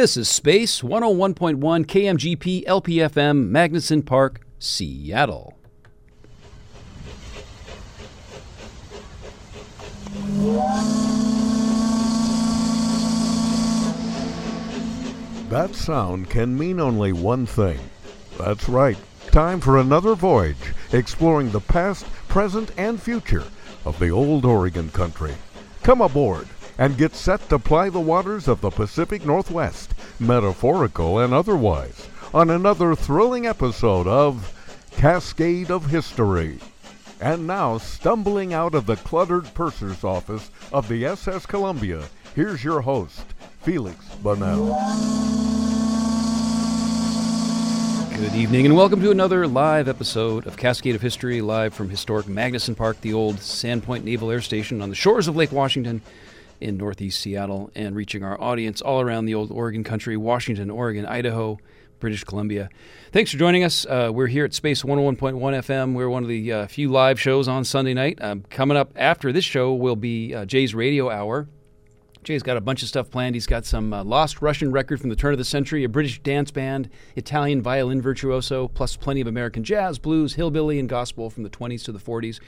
This is Space 101.1 KMGP LPFM Magnuson Park, Seattle. That sound can mean only one thing. That's right. Time for another voyage exploring the past, present, and future of the old Oregon country. Come aboard and get set to ply the waters of the Pacific Northwest, metaphorical and otherwise, on another thrilling episode of Cascade of History. And now, stumbling out of the cluttered purser's office of the SS Columbia, here's your host, Feliks Banel. Good evening and welcome to another live episode of Cascade of History, live from historic Magnuson Park, the old Sand Point Naval Air Station on the shores of Lake Washington in northeast Seattle, and reaching our audience all around the old Oregon country Washington, Oregon, Idaho, British Columbia. Thanks for joining us. Uh, we're here at Space 101.1 FM. We're one of the uh, few live shows on Sunday night. Um, coming up after this show will be uh, Jay's Radio Hour. Jay's got a bunch of stuff planned. He's got some uh, lost Russian record from the turn of the century, a British dance band, Italian violin virtuoso, plus plenty of American jazz, blues, hillbilly, and gospel from the 20s to the 40s.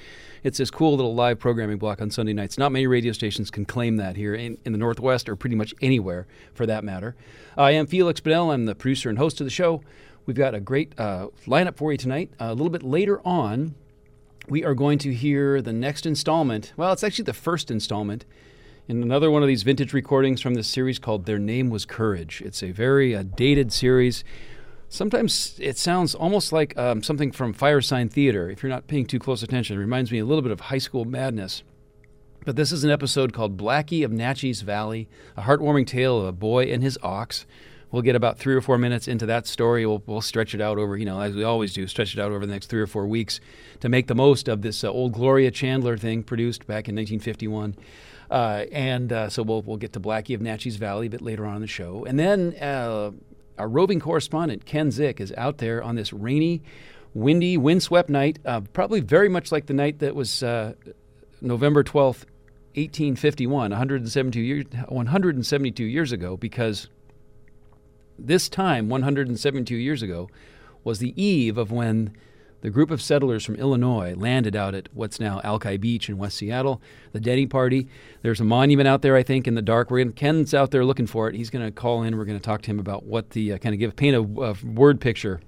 It's this cool little live programming block on Sunday nights. Not many radio stations can claim that here in, in the Northwest or pretty much anywhere for that matter. I am Feliks Banel. I'm the producer and host of the show. We've got a great uh, lineup for you tonight. Uh, a little bit later on, we are going to hear the next installment. Well, it's actually the first installment in another one of these vintage recordings from this series called Their Name Was Courage. It's a very uh, dated series. Sometimes it sounds almost like um, something from Firesign Theater. If you're not paying too close attention, it reminds me a little bit of High School Madness. But this is an episode called Blackie of Natchez Valley, a heartwarming tale of a boy and his ox. We'll get about three or four minutes into that story. We'll, we'll stretch it out over, you know, as we always do, stretch it out over the next three or four weeks to make the most of this uh, old Gloria Chandler thing produced back in 1951. Uh, and uh, so we'll, we'll get to Blackie of Natchez Valley a bit later on in the show. And then uh, our roving correspondent, Ken Zick, is out there on this rainy, windy, windswept night, uh, probably very much like the night that was uh, November 12th, 1851, 172 years, 172 years ago, because this time, 172 years ago, was the eve of when the group of settlers from Illinois landed out at what's now Alki Beach in West Seattle. The Denny Party. There's a monument out there, I think, in the dark. We're gonna, Ken's out there looking for it. He's going to call in. We're going to talk to him about what the uh, kind of give paint a, a, word picture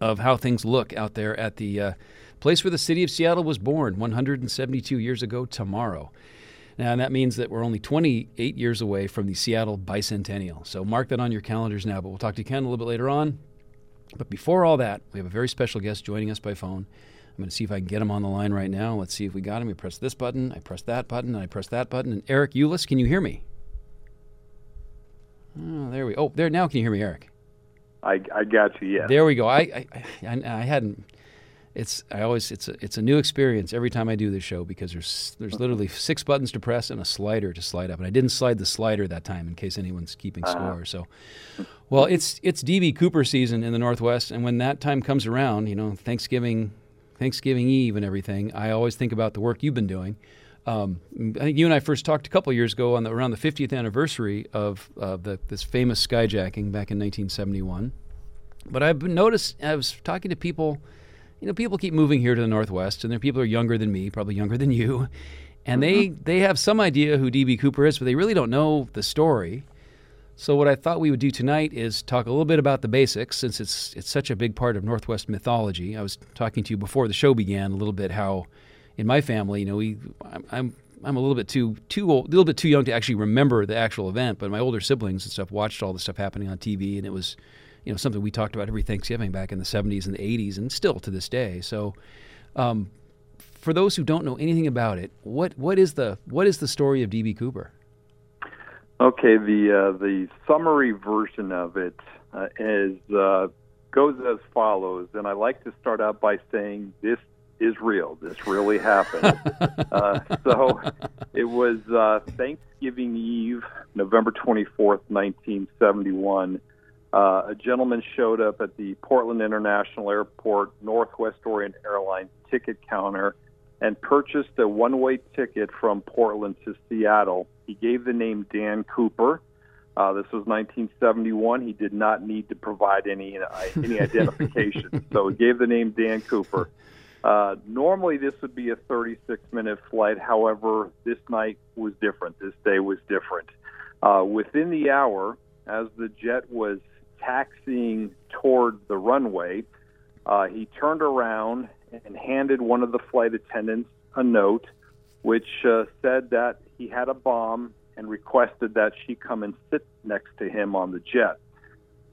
of how things look out there at the uh, place where the city of Seattle was born 172 years ago tomorrow. Now, and that means that we're only 28 years away from the Seattle bicentennial. So mark that on your calendars now. But we'll talk to Ken a little bit later on. But before all that, we have a very special guest joining us by phone. I'm going to see if I can get him on the line right now. Let's see if we got him. We press this button, I press that button, and I press that button. And Eric Ulis, can you hear me? Oh, there we. Oh, there now. Can you hear me, Eric? I, I got you. Yeah. There we go. I, I I, I hadn't. It's I always it's a it's a new experience every time I do this show because there's there's literally six buttons to press and a slider to slide up, and I didn't slide the slider that time in case anyone's keeping uh-huh. score. So, well, it's it's DB Cooper season in the Northwest, and when that time comes around, you know, Thanksgiving, Thanksgiving Eve, and everything, I always think about the work you've been doing. Um, I think you and I first talked a couple years ago on the, around the 50th anniversary of uh, the, this famous skyjacking back in 1971. But I've noticed I was talking to people you know, people keep moving here to the Northwest, and there are people are younger than me, probably younger than you, and mm-hmm. they they have some idea who DB Cooper is, but they really don't know the story. So what I thought we would do tonight is talk a little bit about the basics, since it's it's such a big part of Northwest mythology. I was talking to you before the show began a little bit how, in my family, you know, we I'm, I'm I'm a little bit too too old, a little bit too young to actually remember the actual event, but my older siblings and stuff watched all the stuff happening on TV, and it was you know something we talked about every Thanksgiving back in the 70s and the 80s, and still to this day. So, um, for those who don't know anything about it, what what is the what is the story of DB Cooper? Okay, the uh, the summary version of it uh, is uh, goes as follows, and I like to start out by saying this is real. This really happened. uh, so it was uh, Thanksgiving Eve, November 24th, 1971 uh, a gentleman showed up at the Portland International Airport Northwest Orient Airlines ticket counter and purchased a one way ticket from Portland to Seattle. He gave the name Dan Cooper. Uh, this was 1971. He did not need to provide any uh, any identification, so he gave the name Dan Cooper. Uh, normally, this would be a 36 minute flight. However, this night was different. This day was different. Uh, within the hour, as the jet was taxiing toward the runway, uh, he turned around and handed one of the flight attendants a note which uh, said that he had a bomb and requested that she come and sit next to him on the jet.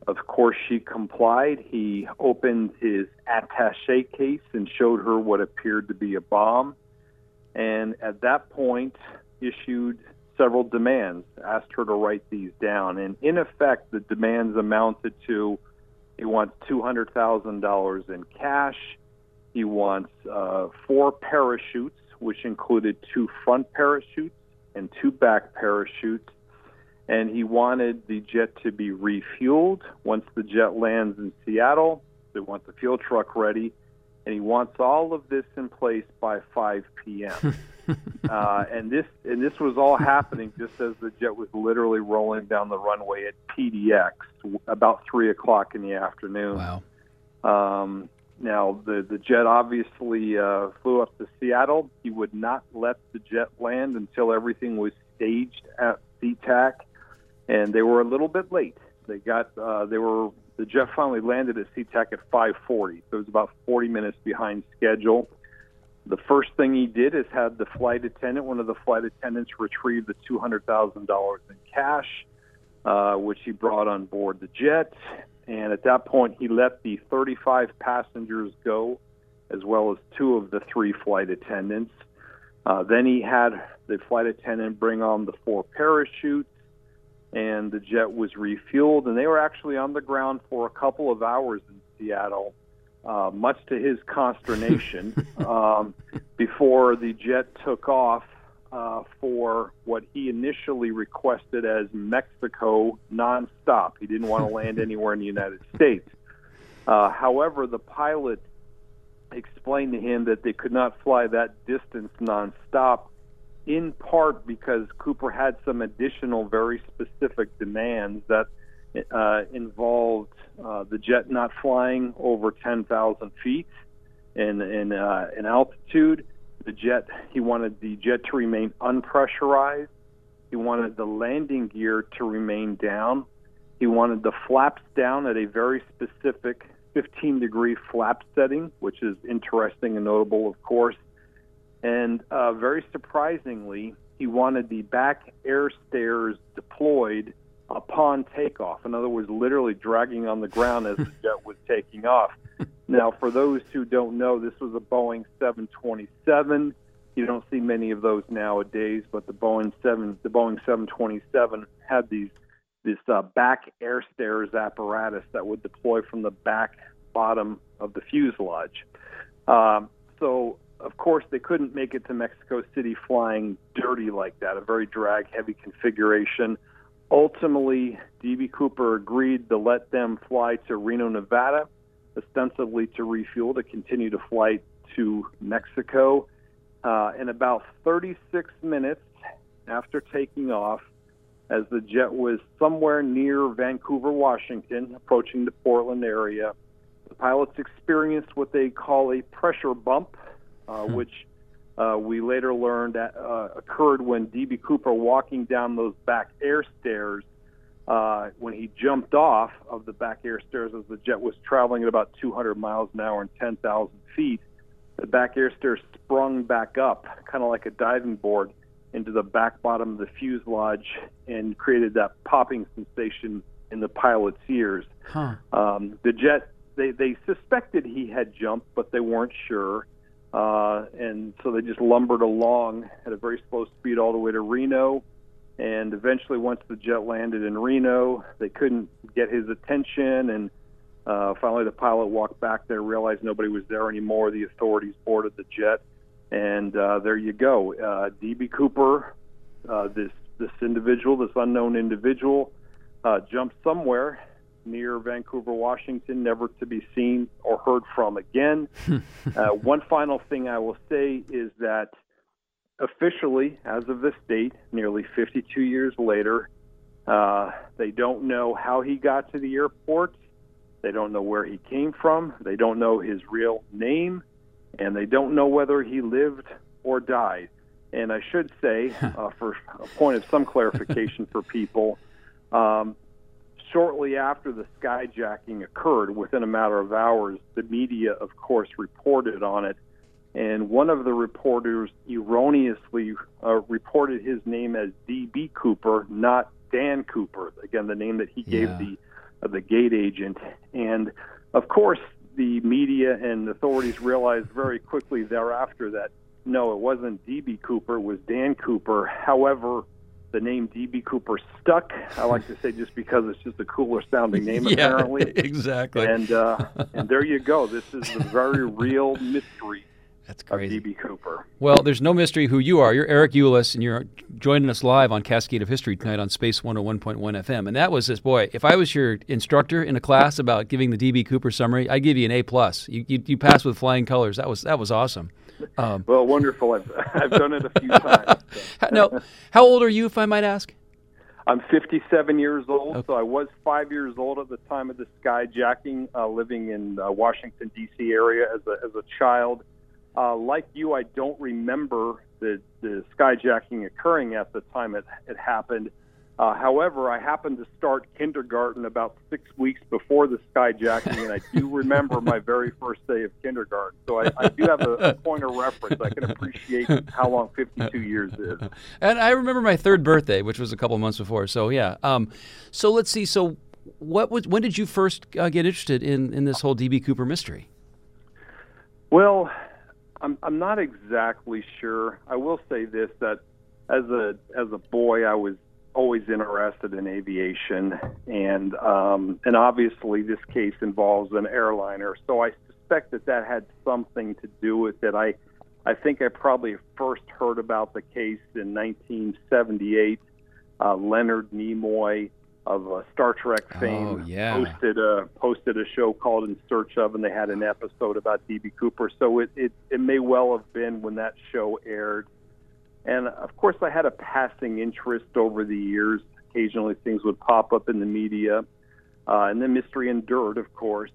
Of course, she complied. He opened his attache case and showed her what appeared to be a bomb. And at that point, issued several demands, asked her to write these down. And in effect, the demands amounted to he wants $200,000 in cash, he wants uh, four parachutes, which included two front parachutes and two back parachutes. And he wanted the jet to be refueled once the jet lands in Seattle. They want the fuel truck ready. And he wants all of this in place by 5 p.m. uh, and this and this was all happening just as the jet was literally rolling down the runway at PDX about three o'clock in the afternoon. Wow. Um, now, the, the jet obviously uh, flew up to Seattle. He would not let the jet land until everything was staged at SeaTac, and they were a little bit late. They got uh, they were the jet finally landed at SeaTac at 5:40, so it was about 40 minutes behind schedule. The first thing he did is had the flight attendant, one of the flight attendants, retrieve the $200,000 in cash, uh, which he brought on board the jet. And at that point, he let the 35 passengers go, as well as two of the three flight attendants. Uh, then he had the flight attendant bring on the four parachutes, and the jet was refueled. And they were actually on the ground for a couple of hours in Seattle, uh, much to his consternation, um, before the jet took off uh, for what he initially requested as Mexico nonstop. He didn't want to land anywhere in the United States. Uh, however, the pilot explained to him that they could not fly that distance nonstop, in part because Cooper had some additional, very specific demands that uh, involved uh, the jet not flying over 10,000 feet in in, uh, in altitude the jet. He wanted the jet to remain unpressurized. He wanted the landing gear to remain down. He wanted the flaps down at a very specific 15 degree flap setting, which is interesting and notable, of course. And uh, very surprisingly, he wanted the back air stairs deployed upon takeoff. In other words, literally dragging on the ground as the jet was taking off. Now, for those who don't know, this was a Boeing 727. You don't see many of those nowadays, but the Boeing 7, the Boeing 727 had these this uh, back air stairs apparatus that would deploy from the back bottom of the fuselage. Um, so, of course, they couldn't make it to Mexico City flying dirty like that, a very drag heavy configuration. Ultimately, D.B. Cooper agreed to let them fly to Reno, Nevada ostensibly to refuel to continue to flight to Mexico. Uh, in about 36 minutes after taking off, as the jet was somewhere near Vancouver, Washington, approaching the Portland area, the pilots experienced what they call a pressure bump, uh, hmm. which uh, we later learned that, uh, occurred when D.B. Cooper walking down those back air stairs uh, when he jumped off of the back air stairs as the jet was traveling at about 200 miles an hour and 10,000 feet. The back air stairs sprung back up, kind of like a diving board, into the back bottom of the fuselage and created that popping sensation in the pilot's ears. Huh. Um, the jet, they, they suspected he had jumped, but they weren't sure. Uh, and so they just lumbered along at a very slow speed all the way to Reno and eventually, once the jet landed in Reno, they couldn't get his attention. And uh, finally, the pilot walked back there, realized nobody was there anymore. The authorities boarded the jet, and uh, there you go. Uh, DB Cooper, uh, this this individual, this unknown individual, uh, jumped somewhere near Vancouver, Washington, never to be seen or heard from again. uh, one final thing I will say is that officially, as of this date, nearly 52 years later, Uh, they don't know how he got to the airport. They don't know where he came from. They don't know his real name, and they don't know whether he lived or died. And I should say, uh, for a point of some clarification for people, um, shortly after the skyjacking occurred, within a matter of hours, the media, of course, reported on it. And one of the reporters erroneously uh, reported his name as D.B. Cooper, not Dan Cooper. Again, the name that he gave Yeah. the uh, the gate agent. And of course, the media and authorities realized very quickly thereafter that no, it wasn't D.B. Cooper, it was Dan Cooper. However, the name D.B. Cooper stuck. I like to say just because it's just a cooler sounding name, yeah, apparently. exactly. And uh, and there you go. This is the very real mystery That's of crazy. D.B. Cooper. Well, there's no mystery who you are. You're Eric Ulis, and you're joining us live on Cascade of History tonight on Space 101.1 FM. And that was this boy. If I was your instructor in a class about giving the DB Cooper summary, I'd give you an A plus. You, you you passed with flying colors. That was that was awesome. Um, Well, wonderful. I've, I've done it a few times. so. now, how old are you, if I might ask? I'm 57 years old, Okay. so I was five years old at the time of the skyjacking, uh, living in uh, Washington D.C. area as a as a child. Uh, like you, I don't remember the the skyjacking occurring at the time it it happened. Uh, however, I happened to start kindergarten about six weeks before the skyjacking, and I do remember my very first day of kindergarten. So I, I do have a, a point of reference. I can appreciate how long 52 years is. And I remember my third birthday, which was a couple months before. So yeah. Um, so let's see. So what was when did you first uh, get interested in in this whole DB Cooper mystery? Well, I'm I'm not exactly sure. I will say this that as a as a boy I was always interested in aviation and um and obviously this case involves an airliner so I suspect that that had something to do with it. I I think I probably first heard about the case in 1978. Uh, Leonard Nimoy of uh, Star Trek fame Oh, yeah. hosted a hosted a show called In Search of, and they had an episode about DB Cooper. So it, it it may well have been when that show aired. And of course, I had a passing interest over the years. Occasionally, things would pop up in the media, uh, and the mystery endured, of course.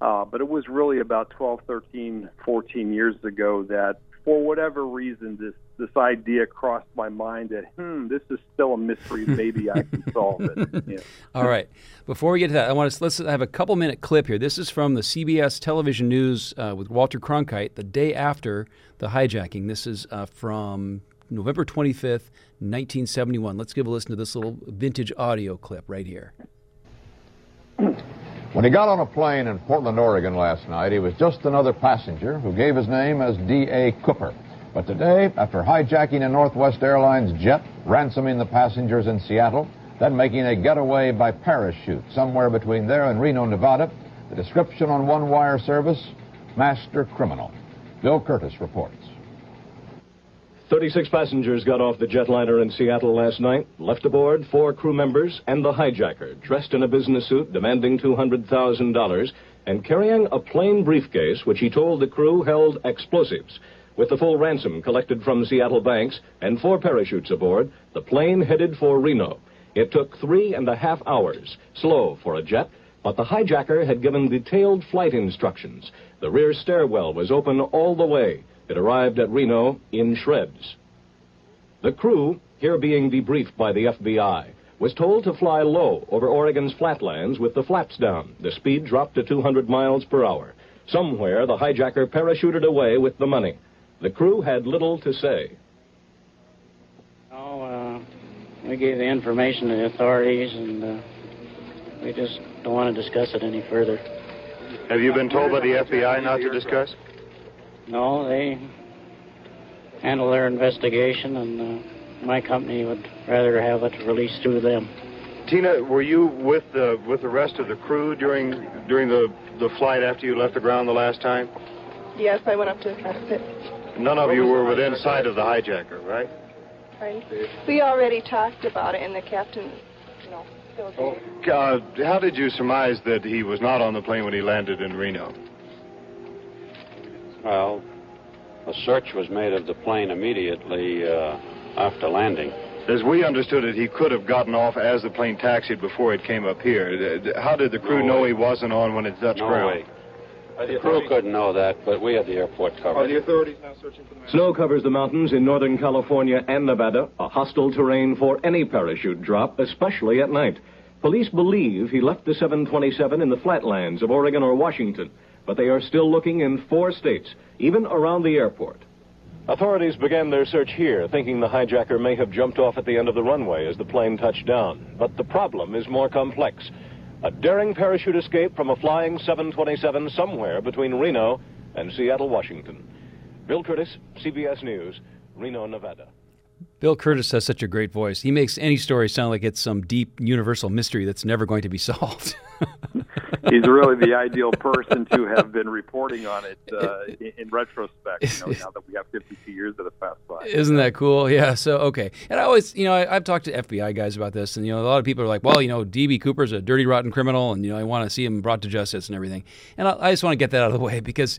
Uh, but it was really about 12, 13, 14 years ago that, for whatever reason, this this idea crossed my mind that, hmm, this is still a mystery. Maybe I can solve it. Yeah. All right. Before we get to that, I want to let's have a couple minute clip here. This is from the CBS television news uh, with Walter Cronkite the day after the hijacking. This is uh, from November 25th, 1971. Let's give a listen to this little vintage audio clip right here. When he got on a plane in Portland, Oregon last night, he was just another passenger who gave his name as D.A. Cooper. But today, after hijacking a Northwest Airlines jet, ransoming the passengers in Seattle, then making a getaway by parachute somewhere between there and Reno, Nevada, the description on one wire service, master criminal. Bill Kurtis reports. 36 passengers got off the jetliner in Seattle last night, left aboard four crew members and the hijacker, dressed in a business suit demanding $200,000 and carrying a plain briefcase which he told the crew held explosives. With the full ransom collected from Seattle banks and four parachutes aboard, the plane headed for Reno. It took three and a half hours, slow for a jet, but the hijacker had given detailed flight instructions. The rear stairwell was open all the way. It arrived at Reno in shreds. The crew, here being debriefed by the FBI, was told to fly low over Oregon's flatlands with the flaps down. The speed dropped to 200 miles per hour. Somewhere, the hijacker parachuted away with the money. The crew had little to say. Oh, uh, we gave the information to the authorities, and uh, we just don't want to discuss it any further. Have you been told by the FBI not to discuss? No, they handle their investigation, and uh, my company would rather have it released through them. Tina, were you with the with the rest of the crew during during the the flight after you left the ground the last time? Yes, I went up to the cockpit. None of you were within sight of the hijacker, right? Right. We already talked about it, and the captain, you know, still did. Uh, how did you surmise that he was not on the plane when he landed in Reno? Well, a search was made of the plane immediately uh, after landing. As we understood it, he could have gotten off as the plane taxied before it came up here. How did the crew No know way. he wasn't on when it touched No ground? way. The crew couldn't know that, but we had the airport Are covered. the authorities now searching for the man? Snow covers the mountains in Northern California and Nevada, a hostile terrain for any parachute drop, especially at night. Police believe he left the 727 in the flatlands of Oregon or Washington, but they are still looking in four states, even around the airport. Authorities began their search here, thinking the hijacker may have jumped off at the end of the runway as the plane touched down. But the problem is more complex. A daring parachute escape from a flying 727 somewhere between Reno and Seattle, Washington. Bill Kurtis, CBS News, Reno, Nevada. Bill Kurtis has such a great voice. He makes any story sound like it's some deep universal mystery that's never going to be solved. He's really the ideal person to have been reporting on it uh, in, in retrospect. You know, now that we have 52 years that have passed by. Isn't that cool? Yeah. So okay, and I always, you know, I, I've talked to FBI guys about this, and you know, a lot of people are like, well, you know, DB Cooper's a dirty, rotten criminal, and you know, I want to see him brought to justice and everything. And I, I just want to get that out of the way because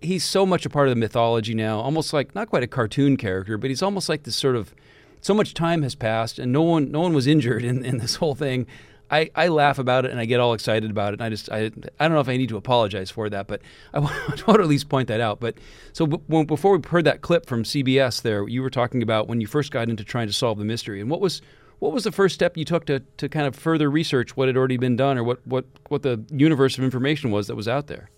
he's so much a part of the mythology now, almost like not quite a cartoon character, but he's almost like this sort of. So much time has passed, and no one, no one was injured in, in this whole thing. I, I laugh about it and I get all excited about it. And I just I, I don't know if I need to apologize for that, but I want, to at least point that out. But so b- when, before we heard that clip from CBS, there you were talking about when you first got into trying to solve the mystery, and what was what was the first step you took to, to kind of further research what had already been done, or what, what, what the universe of information was that was out there?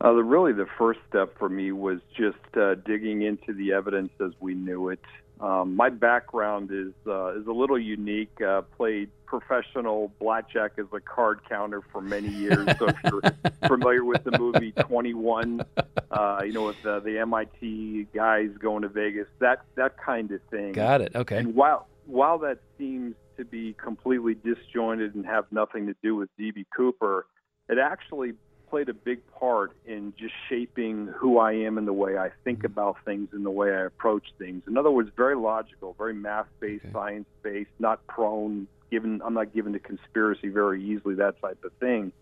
Uh, the, really, the first step for me was just uh, digging into the evidence as we knew it. Um, my background is uh, is a little unique. Uh, played professional blackjack as a card counter for many years. so if you're familiar with the movie 21, uh, you know, with the, the MIT guys going to Vegas, that that kind of thing. Got it. Okay. And while while that seems to be completely disjointed and have nothing to do with DB Cooper, it actually played a big part in just shaping who I am and the way I think about things and the way I approach things. In other words, very logical, very math-based, Okay. science-based, not prone given I'm not given to conspiracy very easily, that type of thing.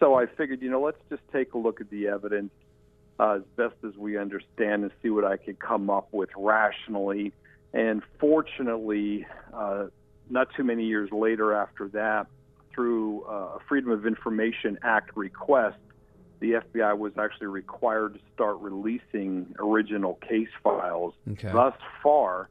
So I figured, you know, let's just take a look at the evidence uh, as best as we understand and see what I could come up with rationally. And fortunately, uh, not too many years later after that, through uh, a Freedom of Information Act request, the FBI was actually required to start releasing original case files. Okay. Thus far,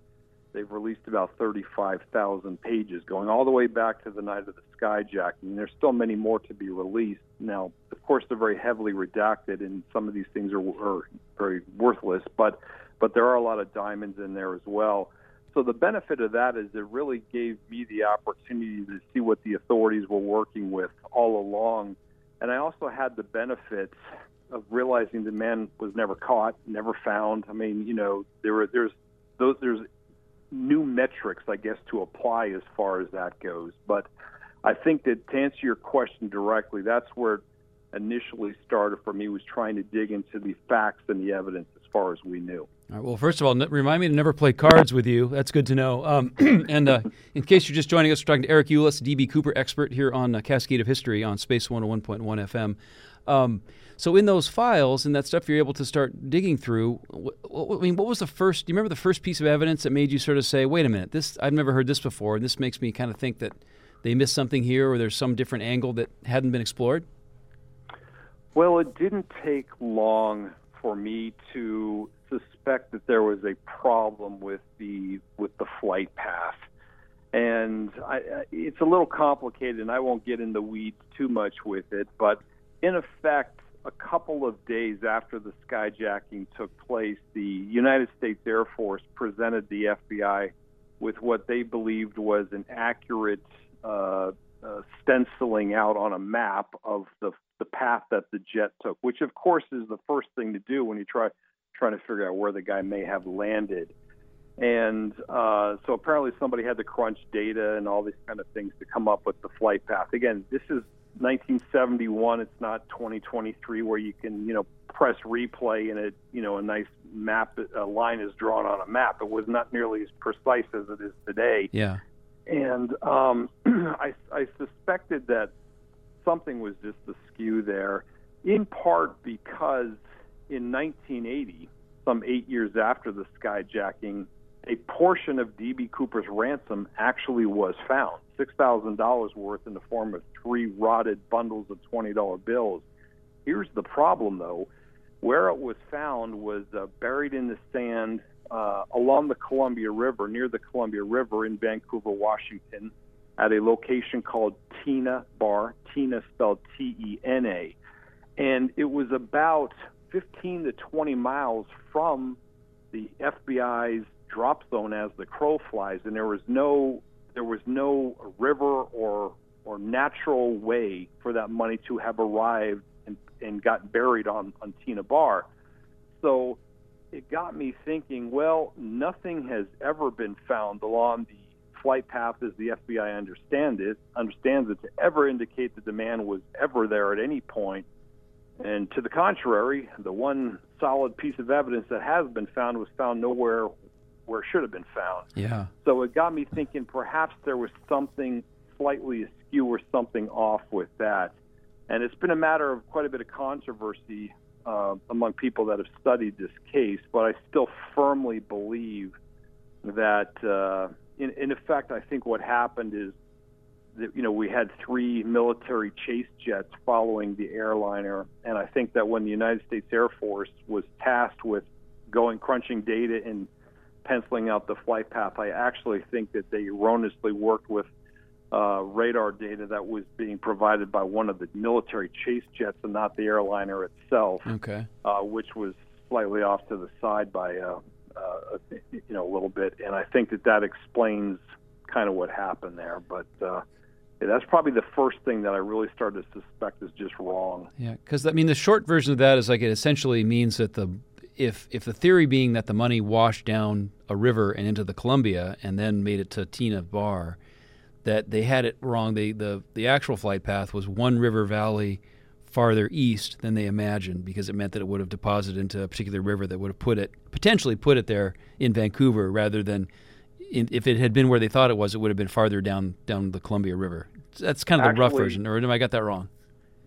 they've released about 35,000 pages, going all the way back to the night of the skyjacking. And there's still many more to be released. Now, of course, they're very heavily redacted, and some of these things are, are very worthless, but but there are a lot of diamonds in there as well. So the benefit of that is it really gave me the opportunity to see what the authorities were working with all along, and I also had the benefits of realizing the man was never caught, never found. I mean, you know, there were there's those there's new metrics, I guess, to apply as far as that goes. But I think that to answer your question directly, that's where it initially started for me was trying to dig into the facts and the evidence as far as we knew. All right, well, first of all, remind me to never play cards with you. That's good to know. Um, and uh, in case you're just joining us, we're talking to Eric Ulis, DB Cooper expert here on uh, Cascade of History on Space 101.1 FM. Um, so in those files and that stuff you're able to start digging through, wh- wh- I mean, what was the first? Do you remember the first piece of evidence that made you sort of say, "Wait a minute, this I've never heard this before," and this makes me kind of think that they missed something here, or there's some different angle that hadn't been explored? Well, it didn't take long for me to suspect that there was a problem with the with the flight path, and I, it's a little complicated, and I won't get in the weeds too much with it. But in effect, a couple of days after the skyjacking took place, the United States Air Force presented the FBI with what they believed was an accurate uh, uh, stenciling out on a map of the the path that the jet took, which of course is the first thing to do when you try trying to figure out where the guy may have landed. And uh, so apparently somebody had to crunch data and all these kind of things to come up with the flight path. Again, this is 1971. It's not 2023 where you can you know press replay and it you know a nice map a line is drawn on a map. It was not nearly as precise as it is today Yeah. and um, I, I suspected that something was just askew there, in part because in 1980, some eight years after the skyjacking, a portion of D.B. Cooper's ransom actually was found $6,000 worth in the form of three rotted bundles of $20 bills. Here's the problem, though. Where it was found was uh, buried in the sand uh, along the Columbia River, near the Columbia River in Vancouver, Washington, at a location called Tena Bar, Tena spelled T E N A. And it was about 15 to 20 miles from the FBI's drop zone as the crow flies, and there was no there was no river or or natural way for that money to have arrived and, and got buried on on Tena Bar. So it got me thinking. Well, nothing has ever been found along the flight path as the FBI understand it understands it to ever indicate that the man was ever there at any point. And to the contrary, the one solid piece of evidence that has been found was found nowhere where it should have been found. Yeah. So it got me thinking perhaps there was something slightly askew or something off with that. And it's been a matter of quite a bit of controversy uh, among people that have studied this case, but I still firmly believe that, uh, in, in effect, I think what happened is that, you know, we had three military chase jets following the airliner, and I think that when the United States Air Force was tasked with going crunching data and penciling out the flight path. I actually think that they erroneously worked with uh, radar data that was being provided by one of the military chase jets and not the airliner itself, Okay. uh, which was slightly off to the side by uh, you know a little bit. And I think that that explains kind of what happened there. But uh, yeah, that's probably the first thing that I really started to suspect is just wrong. Yeah, because I mean, the short version of that is like it essentially means that the if if the theory being that the money washed down a river and into the Columbia and then made it to Tena Bar, that they had it wrong. They the the actual flight path was one river valley farther east than they imagined because it meant that it would have deposited into a particular river that would have put it potentially put it there in Vancouver rather than in, if it had been where they thought it was, it would have been farther down down the Columbia River. That's kind of the rough version, or am I got that wrong?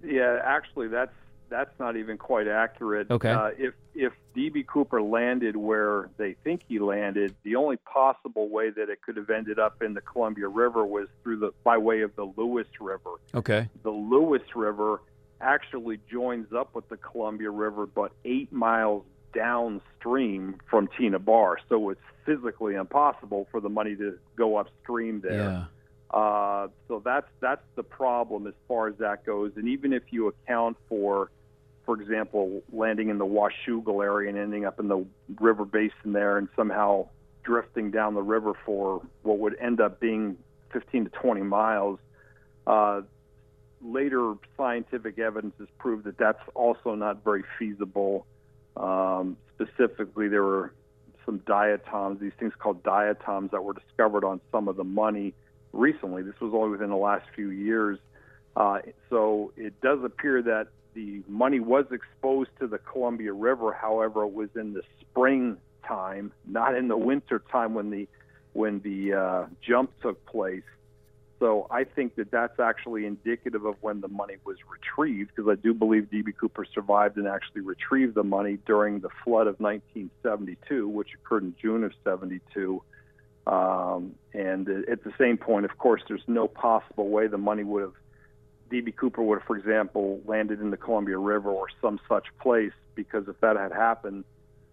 Yeah, actually, that's that's not even quite accurate. Okay. Uh, if if DB Cooper landed where they think he landed, the only possible way that it could have ended up in the Columbia River was through the by way of the Lewis River. Okay. The Lewis River actually joins up with the Columbia River, but eight miles downstream from Tena Bar, so it's physically impossible for the money to go upstream there. Yeah. Uh, so that's that's the problem as far as that goes. And even if you account for, for example, landing in the Washougal area and ending up in the river basin there, and somehow drifting down the river for what would end up being 15 to 20 miles, uh, later scientific evidence has proved that that's also not very feasible. Um, specifically, there were some diatoms, these things called diatoms, that were discovered on some of the money recently. This was only within the last few years. Uh, so it does appear that the money was exposed to the Columbia River. However, it was in the spring time, not in the winter time when the when the uh, jump took place. So I think that that's actually indicative of when the money was retrieved, because I do believe DB Cooper survived and actually retrieved the money during the flood of 1972, which occurred in June of 72. Um, and at the same point, of course, there's no possible way the money would have, DB Cooper would have, for example, landed in the Columbia River or some such place, because if that had happened,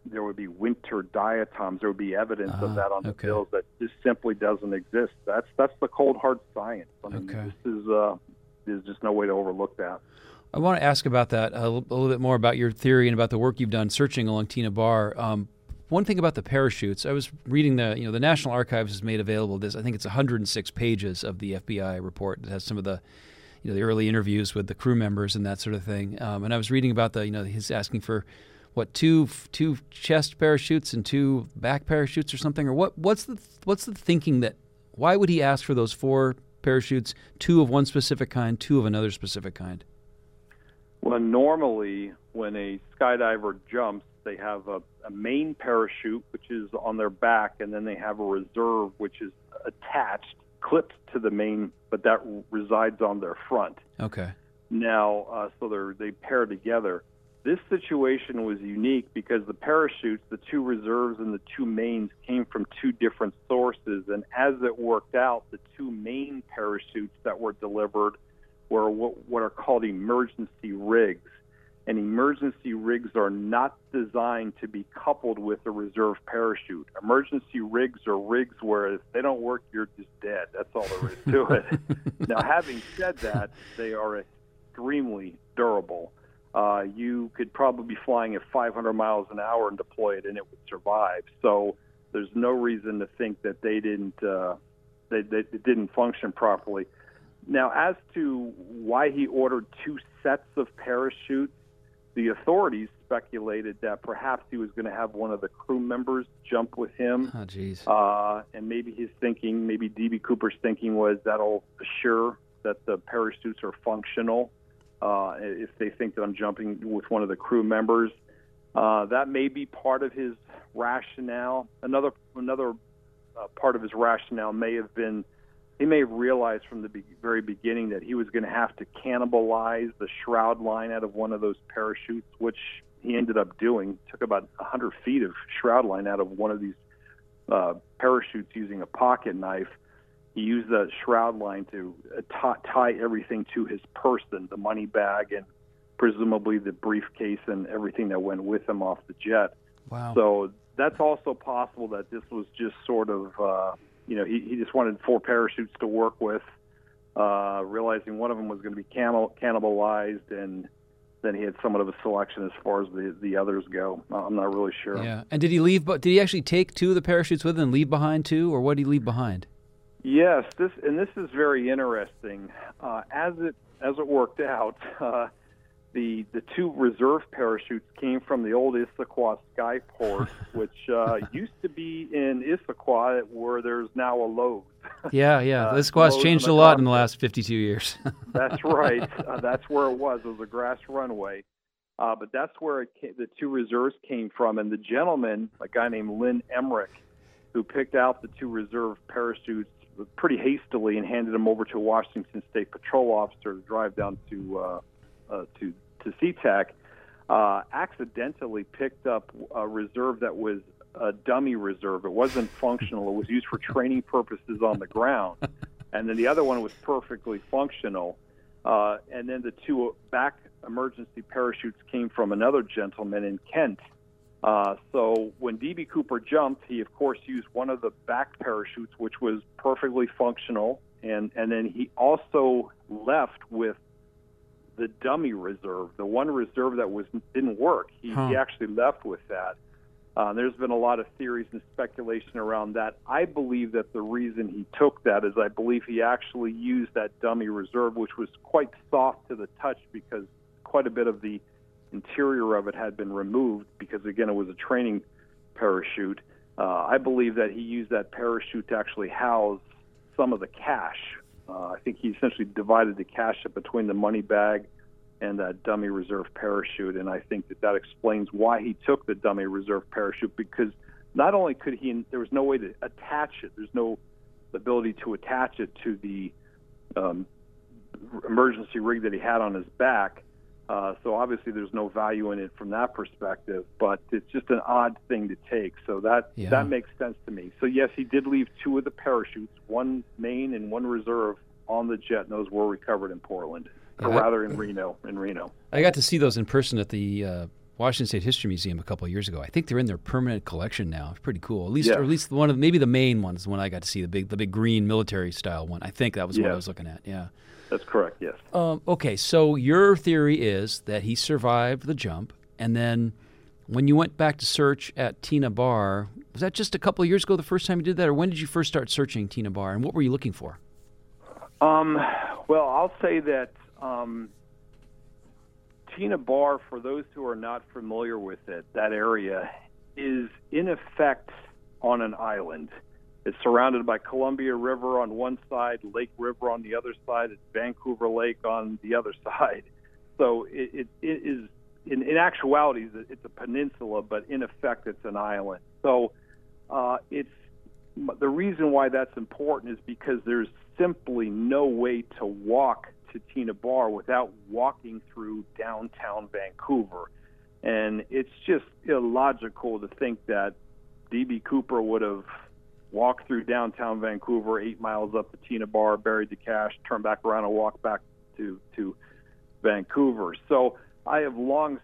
there would be winter diatoms. There would be evidence Ah, of that on the okay. bills that just simply doesn't exist. That's that's the cold hard science. I mean, Okay. this is uh, there's just no way to overlook that. I want to ask about that a little, bit more about your theory and about the work you've done searching along Tena Bar. Um, one thing about the parachutes, I was reading the you know the National Archives has made available this. I think it's 106 pages of the FBI report that has some of the you know the early interviews with the crew members and that sort of thing. Um, and I was reading about the you know he's asking for what two two chest parachutes and two back parachutes or something or what what's the what's the thinking that why would he ask for those four parachutes, two of one specific kind, two of another specific kind? Well, normally when a skydiver jumps, they have a, a main parachute, which is on their back, and then they have a reserve, which is attached, clipped to the main, but that resides on their front. Okay. Now, uh, so they're they pair together. This situation was unique because the parachutes, the two reserves and the two mains, came from two different sources. And as it worked out, the two main parachutes that were delivered were what, what are called emergency rigs. And emergency rigs are not designed to be coupled with a reserve parachute. Emergency rigs are rigs where if they don't work, you're just dead. That's all there is to it. now, having said that, they are extremely durable uh, you could probably be flying at 500 miles an hour and deploy it, and it would survive. So there's no reason to think that they didn't uh, they, they didn't function properly. Now, as to why he ordered two sets of parachutes, the authorities speculated that perhaps he was going to have one of the crew members jump with him. Oh, jeez. Uh, and maybe his thinking, maybe DB Cooper's thinking was that'll assure that the parachutes are functional uh, if they think that I'm jumping with one of the crew members. Uh, that may be part of his rationale. Another another uh, part of his rationale may have been he may have realized from the be- very beginning that he was going to have to cannibalize the shroud line out of one of those parachutes, which he ended up doing. Took about 100 feet of shroud line out of one of these uh, parachutes using a pocket knife he used the shroud line to uh, tie everything to his person, the money bag, and presumably the briefcase and everything that went with him off the jet. Wow. So that's also possible that this was just sort of, uh, you know, he, he just wanted four parachutes to work with, uh, realizing one of them was going to be cannibal- cannibalized, and then he had somewhat of a selection as far as the, the others go. I'm not really sure. Yeah. And did he leave? But did he actually take two of the parachutes with him and leave behind two, or what did he leave behind? Yes, this and this is very interesting. Uh, as it as it worked out, uh, the the two reserve parachutes came from the old Issaquah Skyport, which uh, used to be in Issaquah, where there's now a Lowe's. Yeah, yeah. Uh, Issaquah's changed a lot in the last 52 years. That's right. Uh, that's where it was. It was a grass runway. Uh, but that's where it came, the two reserves came from. And the gentleman, a guy named Lynn Emmerich, who picked out the two reserve parachutes pretty hastily and handed them over to a Washington State patrol officer to drive down to uh, uh, to to SeaTac, uh, accidentally picked up a reserve that was a dummy reserve. It wasn't functional. It was used for training purposes on the ground, and then the other one was perfectly functional. Uh, and then the two back emergency parachutes came from another gentleman in Kent. Uh, so when DB Cooper jumped, he of course used one of the back parachutes, which was perfectly functional, and and then he also left with the dummy reserve, the one reserve that was didn't work. He, Huh. he actually left with that. Uh, there's been a lot of theories and speculation around that. I believe that the reason he took that is I believe he actually used that dummy reserve, which was quite soft to the touch because quite a bit of the interior of it had been removed because again it was a training parachute. Uh, I believe that he used that parachute to actually house some of the cash. Uh, I think he essentially divided the cash up between the money bag and that dummy reserve parachute, and I think that that explains why he took the dummy reserve parachute because not only could he, there was no way to attach it. There's no ability to attach it to the um, emergency rig that he had on his back. Uh, so obviously, there's no value in it from that perspective. But it's just an odd thing to take. So that Yeah. that makes sense to me. So yes, he did leave two of the parachutes, one main and one reserve, on the jet, and those were recovered in Portland, or Yeah, I- rather in Reno. In Reno. I got to see those in person at the uh, Washington State History Museum a couple of years ago. I think they're in their permanent collection now. It's pretty cool. At least, Yeah. or at least one of maybe the main ones. The one I got to see, the big, the big green military style one. I think that was what I was looking at. Yeah. That's correct. Yes. Um, okay, so your theory is that he survived the jump, and then when you went back to search at Tena Bar, was that just a couple of years ago the first time you did that, or when did you first start searching Tena Bar, and what were you looking for? Um, well, I'll say that um, Tena Bar, for those who are not familiar with it, that area is in effect on an island. It's surrounded by Columbia River on one side, Lake River on the other side, it's Vancouver Lake on the other side. So it, it, it is, in, in actuality, it's a peninsula, but in effect, it's an island. So uh, it's the reason why that's important is because there's simply no way to walk to Tena Bar without walking through downtown Vancouver. And it's just illogical to think that D.B. Cooper would have walked through downtown Vancouver, eight miles up the Tena Bar, buried the cash, turned back around, and walked back to to Vancouver. So I have long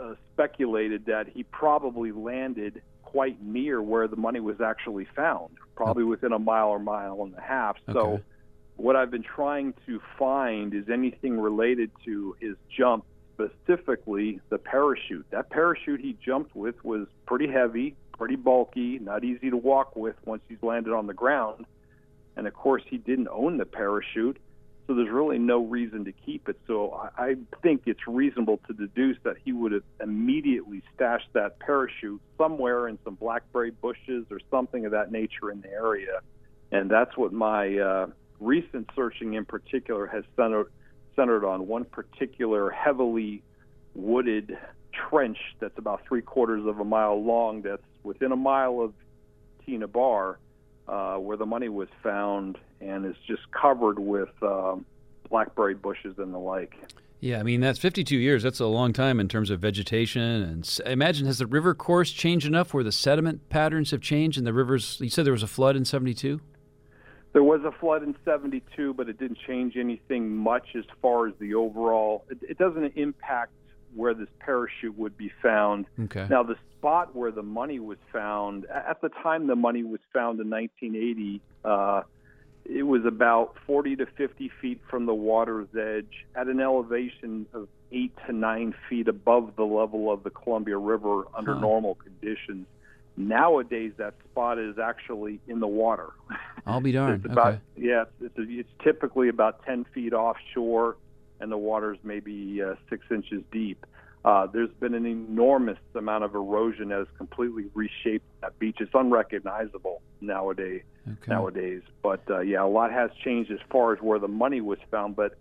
uh, speculated that he probably landed quite near where the money was actually found, probably within a mile or mile and a half. So Okay. what I've been trying to find is anything related to his jump, specifically the parachute. That parachute he jumped with was pretty heavy, pretty bulky, not easy to walk with once he's landed on the ground. And of course, he didn't own the parachute, so there's really no reason to keep it. So I, I think it's reasonable to deduce that he would have immediately stashed that parachute somewhere in some blackberry bushes or something of that nature in the area. And that's what my uh, recent searching in particular has centered, centered on one particular heavily wooded trench that's about three quarters of a mile long that's within a mile of Tena Bar uh, where the money was found and is just covered with um, blackberry bushes and the like. Yeah, I mean that's 52 years. That's a long time in terms of vegetation. And imagine has the river course changed enough where the sediment patterns have changed and the rivers? You said there was a flood in 72. There was a flood in 72, but it didn't change anything much as far as the overall. It, it doesn't impact where this parachute would be found. Okay. Now, the spot where the money was found, at the time the money was found in 1980, uh, it was about 40 to 50 feet from the water's edge at an elevation of eight to nine feet above the level of the Columbia River under Huh. normal conditions. Nowadays, that spot is actually in the water. I'll be darned. It's about okay. yeah, it's, it's, typically about ten feet offshore, and the water's maybe uh, six inches deep. Uh, there's been an enormous amount of erosion that has completely reshaped that beach. It's unrecognizable nowadays. Okay. Nowadays, but uh, yeah, a lot has changed as far as where the money was found, but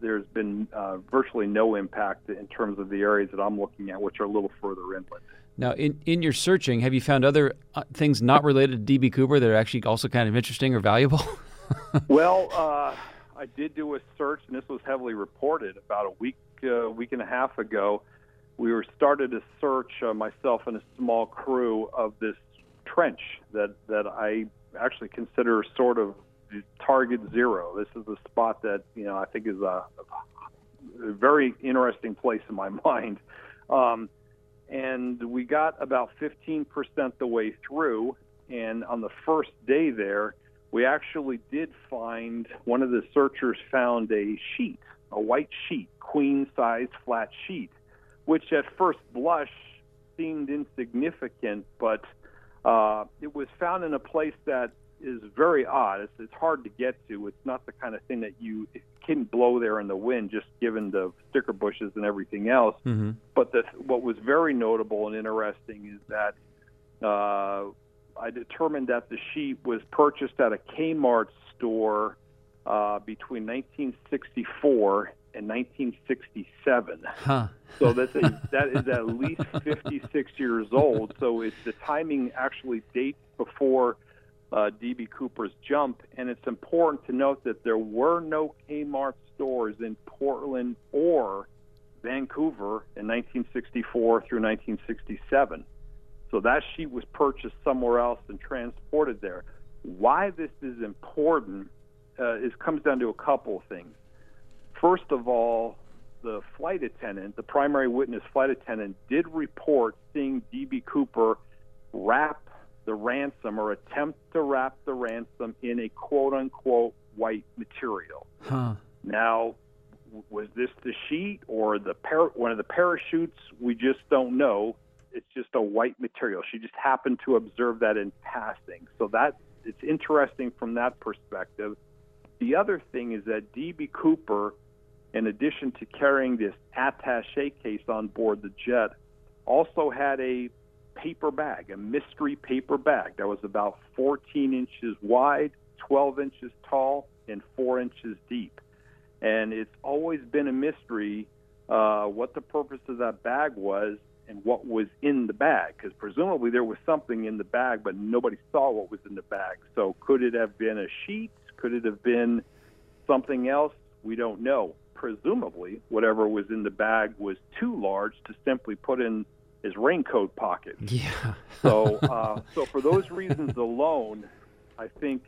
there's been uh, virtually no impact in terms of the areas that I'm looking at, which are a little further inland. Now, in, in your searching, have you found other uh, things not related to DB Cooper that are actually also kind of interesting or valuable? well, uh, I did do a search, and this was heavily reported about a week, uh, week and a half ago. We were started a search, uh, myself and a small crew, of this trench that that I actually consider sort of target zero. This is a spot that you know I think is a, a very interesting place in my mind. Um, and we got about 15% the way through. And on the first day there, we actually did find one of the searchers found a sheet, a white sheet, queen size flat sheet, which at first blush seemed insignificant, but uh, it was found in a place that is very odd. It's, it's hard to get to. It's not the kind of thing that you can blow there in the wind, just given the sticker bushes and everything else. mm-hmm. But the, what was very notable and interesting is that uh, I determined that the sheet was purchased at a Kmart store uh, between 1964 and 1967. Huh. So that's a, that is at least 56 years old. So it's the timing actually dates before uh, DB Cooper's jump, and it's important to note that there were no Kmart stores in Portland or Vancouver in 1964 through 1967. So that sheet was purchased somewhere else and transported there. Why this is important uh, is comes down to a couple of things. First of all, the flight attendant, the primary witness flight attendant, did report seeing DB Cooper wrap the ransom or attempt to wrap the ransom in a quote unquote white material. Huh. Now, was this the sheet or the par- one of the parachutes? We just don't know. It's just a white material. She just happened to observe that in passing. So that it's interesting from that perspective. The other thing is that DB Cooper, in addition to carrying this attaché case on board the jet, also had a paper bag, a mystery paper bag that was about 14 inches wide, 12 inches tall, and 4 inches deep. And it's always been a mystery uh, what the purpose of that bag was and what was in the bag, because presumably there was something in the bag, but nobody saw what was in the bag. So could it have been a sheet? Could it have been something else? We don't know. presumably whatever was in the bag was too large to simply put in his raincoat pocket. Yeah. so, uh, so for those reasons alone, I think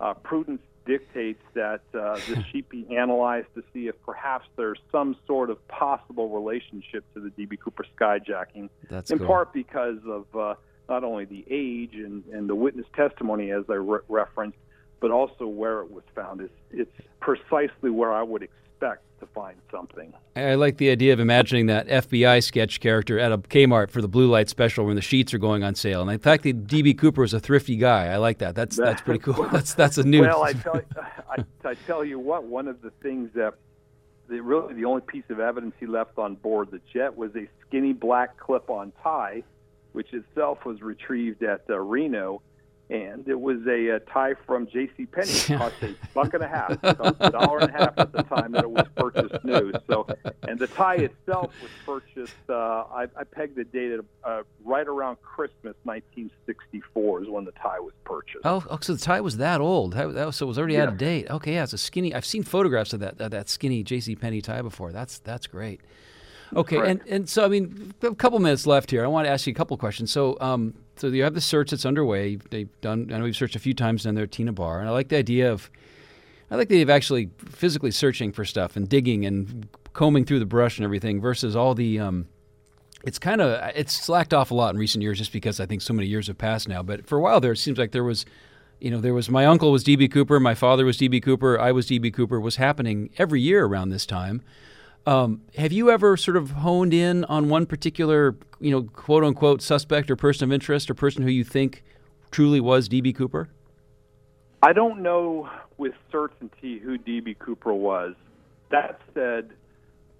uh, prudence dictates that uh, this sheet be analyzed to see if perhaps there's some sort of possible relationship to the DB Cooper skyjacking. That's in cool. part because of uh, not only the age and, and the witness testimony, as I re- referenced, but also where it was found. It's, it's precisely where I would expect to find something. I like the idea of imagining that FBI sketch character at a Kmart for the blue light special when the sheets are going on sale. And the fact that DB Cooper is a thrifty guy, I like that. That's that's pretty cool. That's that's a new. Well, I tell, I, I tell you what, one of the things that the, really the only piece of evidence he left on board the jet was a skinny black clip-on tie, which itself was retrieved at uh, Reno. And it was a, a tie from J.C. Penney. It cost a buck and a half, it cost a dollar and a half at the time that it was purchased new. So, and the tie itself was purchased. Uh, I, I pegged the date at uh, right around Christmas, 1964, is when the tie was purchased. Oh, oh, so the tie was that old. That, that was, so it was already out of date. Okay, yeah, it's a skinny. I've seen photographs of that of that skinny J.C. Penney tie before. That's that's great. Okay, and, and so I mean, a couple minutes left here. I want to ask you a couple questions. So, um, so you have the search that's underway. They've done. I know we've searched a few times down there at Tena Bar, and I like the idea of, I like the idea of actually physically searching for stuff and digging and combing through the brush and everything versus all the. Um, it's kind of it's slacked off a lot in recent years just because I think so many years have passed now. But for a while there, it seems like there was, you know, there was my uncle was DB Cooper, my father was DB Cooper, I was DB Cooper was happening every year around this time. Um, have you ever sort of honed in on one particular, you know, quote unquote suspect or person of interest or person who you think truly was DB Cooper? I don't know with certainty who DB Cooper was. That said,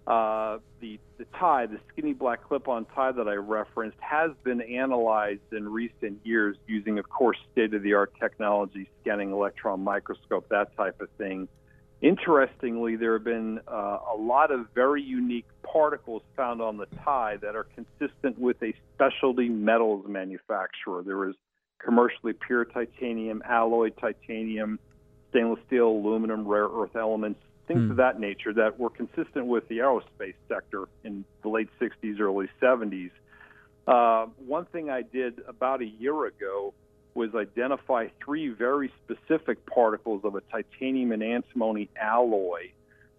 uh, the the tie, the skinny black clip-on tie that I referenced, has been analyzed in recent years using, of course, state-of-the-art technology, scanning electron microscope, that type of thing. Interestingly, there have been uh, a lot of very unique particles found on the tie that are consistent with a specialty metals manufacturer. There is commercially pure titanium, alloy titanium, stainless steel, aluminum, rare earth elements, things Hmm. of that nature that were consistent with the aerospace sector in the late 60s, early 70s. Uh, one thing I did about a year ago was identify three very specific particles of a titanium and antimony alloy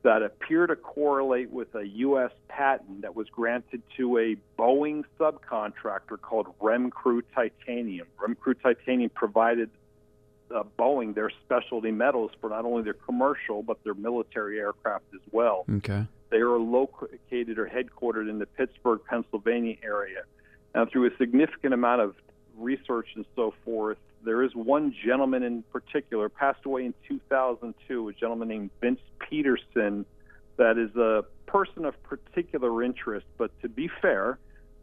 that appear to correlate with a U.S. patent that was granted to a Boeing subcontractor called Rem-Cru Titanium. Rem-Cru Titanium provided uh, Boeing their specialty metals for not only their commercial but their military aircraft as well. Okay. They are located or headquartered in the Pittsburgh, Pennsylvania area. Now, through a significant amount of research and so forth, there is one gentleman in particular, passed away in 2002, a gentleman named Vince Peterson, that is a person of particular interest. But to be fair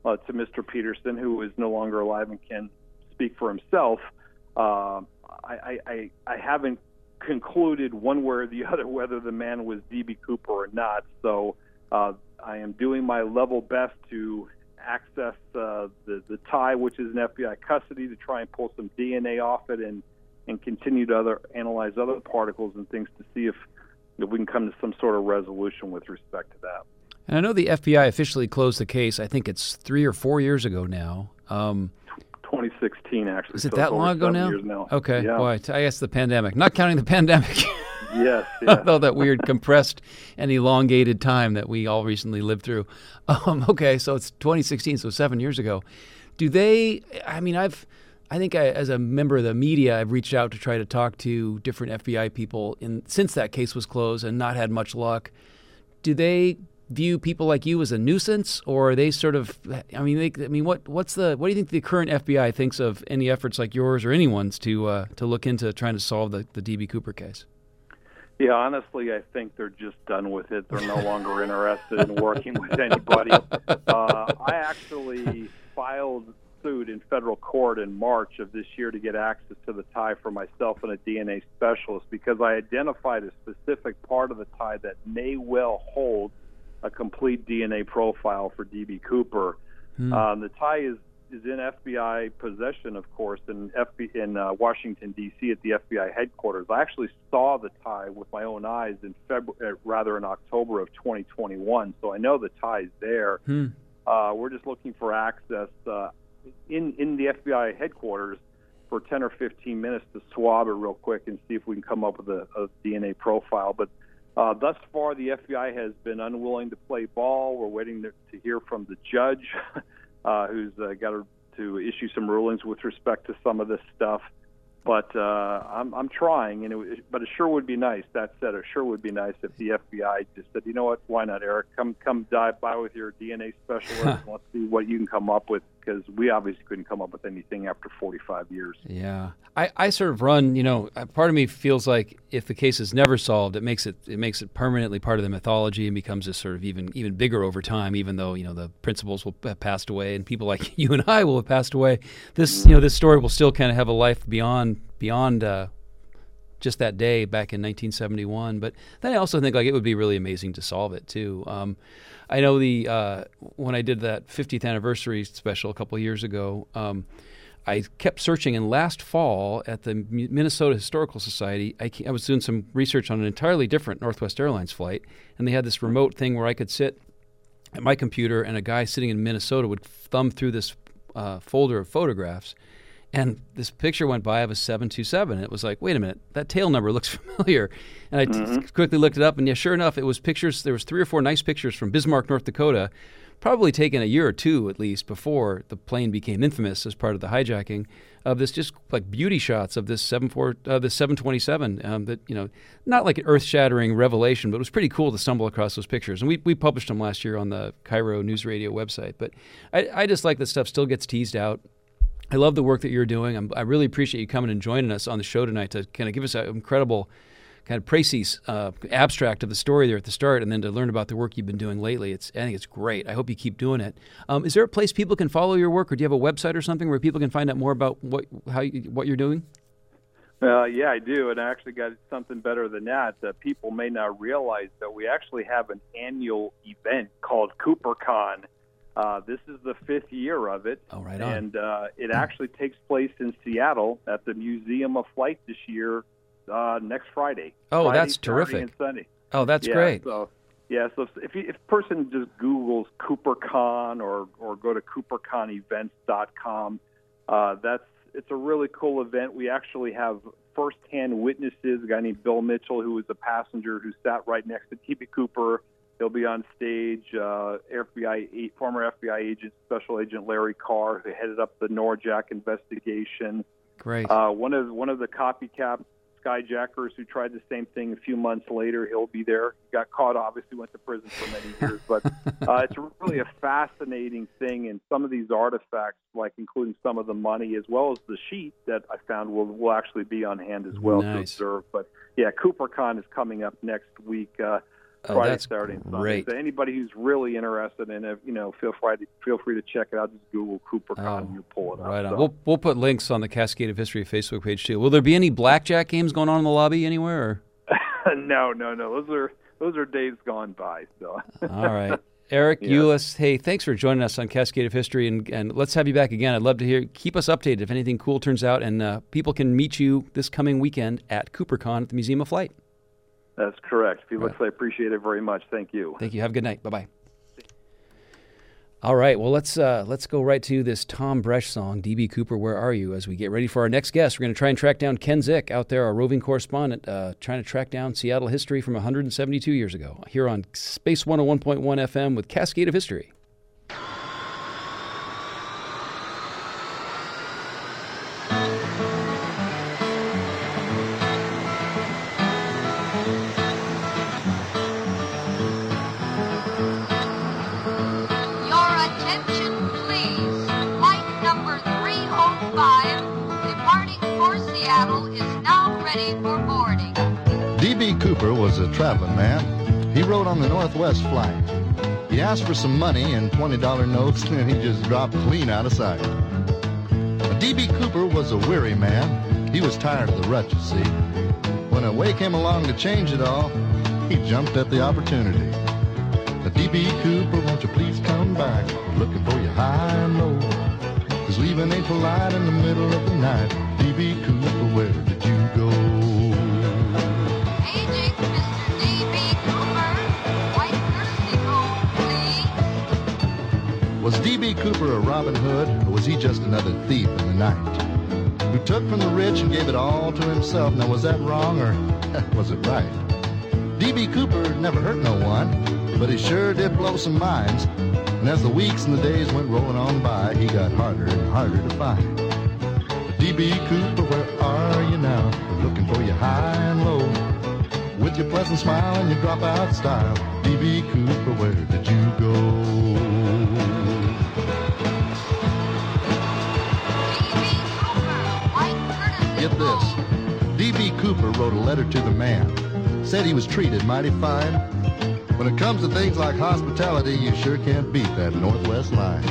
uh, to Mr. Peterson, who is no longer alive and can speak for himself, uh, I, I, I haven't concluded one way or the other whether the man was DB Cooper or not. So uh, I am doing my level best to access uh, the the tie, which is in FBI custody, to try and pull some DNA off it and and continue to other analyze other particles and things to see if, if we can come to some sort of resolution with respect to that. And I know the FBI officially closed the case. I think it's three or four years ago now. Um, 2016, actually. is it so that long ago now? Now. Okay. Yeah. Boy, I guess the pandemic. Not counting the pandemic. Yes. yes. Though that weird compressed and elongated time that we all recently lived through. Um, okay, so it's 2016, so seven years ago. Do they? I mean, I've, I think I, as a member of the media, I've reached out to try to talk to different FBI people in since that case was closed and not had much luck. Do they view people like you as a nuisance, or are they sort of? I mean, they, I mean, what what's the what do you think the current FBI thinks of any efforts like yours or anyone's to uh, to look into trying to solve the, the DB Cooper case? Yeah, honestly, I think they're just done with it. They're no longer interested in working with anybody. Uh, I actually filed suit in federal court in March of this year to get access to the tie for myself and a DNA specialist because I identified a specific part of the tie that may well hold a complete DNA profile for DB Cooper. Hmm. Um, the tie is is in FBI possession, of course, in FB, in uh, Washington D.C. at the FBI headquarters. I actually saw the tie with my own eyes in February, uh, rather in October of 2021. So I know the tie's there. Hmm. Uh, we're just looking for access uh, in in the FBI headquarters for 10 or 15 minutes to swab it real quick and see if we can come up with a, a DNA profile. But uh, thus far, the FBI has been unwilling to play ball. We're waiting to, to hear from the judge, uh, who's uh, got to, to issue some rulings with respect to some of this stuff. But uh, I'm, I'm trying, and it, but it sure would be nice. That said, it sure would be nice if the FBI just said, you know what, why not, Eric? Come come dive by with your DNA specialist. and let's see what you can come up with because we obviously couldn't come up with anything after 45 years. Yeah, I, I sort of run. You know, part of me feels like if the case is never solved, it makes it it makes it permanently part of the mythology and becomes a sort of even even bigger over time. Even though you know the principals will have passed away and people like you and I will have passed away, this you know this story will still kind of have a life beyond beyond. Uh, just that day back in 1971, but then I also think like it would be really amazing to solve it too. Um, I know the uh, when I did that 50th anniversary special a couple years ago, um, I kept searching, and last fall at the Minnesota Historical Society, I, I, was doing some research on an entirely different Northwest Airlines flight, and they had this remote thing where I could sit at my computer, and a guy sitting in Minnesota would thumb through this uh, folder of photographs. And this picture went by of a 727. It was like, wait a minute, that tail number looks familiar. And I mm-hmm. t- quickly looked it up, and yeah, sure enough, it was pictures. There was three or four nice pictures from Bismarck, North Dakota, probably taken a year or two at least before the plane became infamous as part of the hijacking of this just like beauty shots of this 74 uh, this 727 um, that you know not like an earth-shattering revelation but it was pretty cool to stumble across those pictures and we, we published them last year on the KIRO News Radio website but I, I just like that stuff still gets teased out I love the work that you're doing. I'm, i really appreciate you coming and joining us on the show tonight to kind of give us an incredible kind of précis uh, abstract of the story there at the start, and then to learn about the work you've been doing lately. It's I think it's great. I hope you keep doing it. Um, is there a place people can follow your work, or do you have a website or something where people can find out more about what how you, what you're doing? Uh, yeah, I do, and I actually got something better than that. Uh, people may not realize that we actually have an annual event called CooperCon. Uh, this is the fifth year of it. Oh, right on. And uh, it actually takes place in Seattle at the Museum of Flight this year uh, next Friday. Oh, Friday, that's terrific. And Sunday. Oh, that's yeah, great. So, yeah, so if you, if a person just Googles CooperCon or or go to CooperConEvents.com, uh, that's it's a really cool event. We actually have firsthand witnesses. A guy named Bill Mitchell, who was a passenger who sat right next to D.B. Cooper. He'll be on stage. Uh, FBI former FBI agent, Special Agent Larry Carr, who headed up the NORJAK investigation. Great. Uh, one of one of the copycat skyjackers who tried the same thing a few months later. He'll be there. He got caught, obviously, went to prison for many years. But uh, it's really a fascinating thing. And some of these artifacts, like including some of the money as well as the sheet that I found, will, will actually be on hand as well nice. to observe. But yeah, CooperCon is coming up next week. Uh, Friday, that's Saturday, and Sunday. great. So anybody who's really interested in it, you know, feel free to feel free to check it out. Just Google CooperCon Oh, and you pull it up. Right on. So- We'll we'll put links on the Cascade of History Facebook page too. Will there be any blackjack games going on in the lobby anywhere? Or? no, no, no. Those are those are days gone by. So. All right. Eric Yeah. Ulis, hey, thanks for joining us on Cascade of History, and, and let's have you back again. I'd love to hear. Keep us updated if anything cool turns out, and uh, people can meet you this coming weekend at CooperCon at the Museum of Flight. That's correct. Feliks, I appreciate it very much. Thank you. Thank you. Have a good night. Bye bye. All right. Well, let's uh, let's go right to this Tom Bresh song, "DB Cooper, Where Are You?" As we get ready for our next guest, we're going to try and track down Ken Zick out there, our roving correspondent, uh, trying to track down Seattle history from 172 years ago. Here on Space 101.1 FM with Cascade of History. Traveling man. He rode on the Northwest flight. He asked for some money and $20 notes, and he just dropped clean out of sight. D.B. Cooper was a weary man. He was tired of the rut, you see. When a way came along to change it all, he jumped at the opportunity. D.B. Cooper, won't you please come back? Looking for you high and low. Cause leaving ain't polite in the middle of the night. D.B. Cooper, where did you go? Was D.B. Cooper a Robin Hood, or was he just another thief in the night? Who took from the rich and gave it all to himself. Now, was that wrong, or was it right? D.B. Cooper never hurt no one, but he sure did blow some minds. And as the weeks and the days went rolling on by, he got harder and harder to find. D.B. Cooper, where are you now? We're looking for you high and low. With your pleasant smile and your dropout style, D.B. Cooper, where did you go? This. D.B. Cooper wrote a letter to the man. Said he was treated mighty fine. When it comes to things like hospitality, you sure can't beat that Northwest line.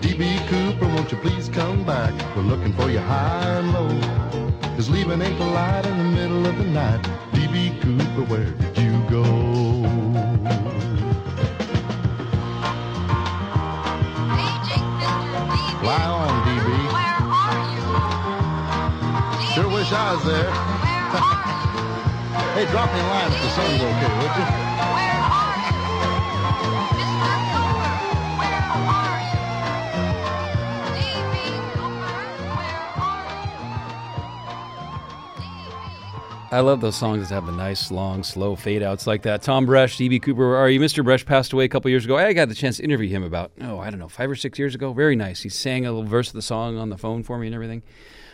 D.B. Cooper, won't you please come back? We're looking for you high and low. Cause leaving ain't polite in the middle of the night. D.B. Cooper, where did you go? Sure wish I there. hey, drop me a line if the sun's okay, would you? I love those songs that have the nice, long, slow fade outs like that. Tom Bresh, D.B. Cooper, where are you? Mr. Bresh passed away a couple years ago. I got the chance to interview him about, oh, I don't know, five or six years ago. Very nice. He sang a little verse of the song on the phone for me and everything.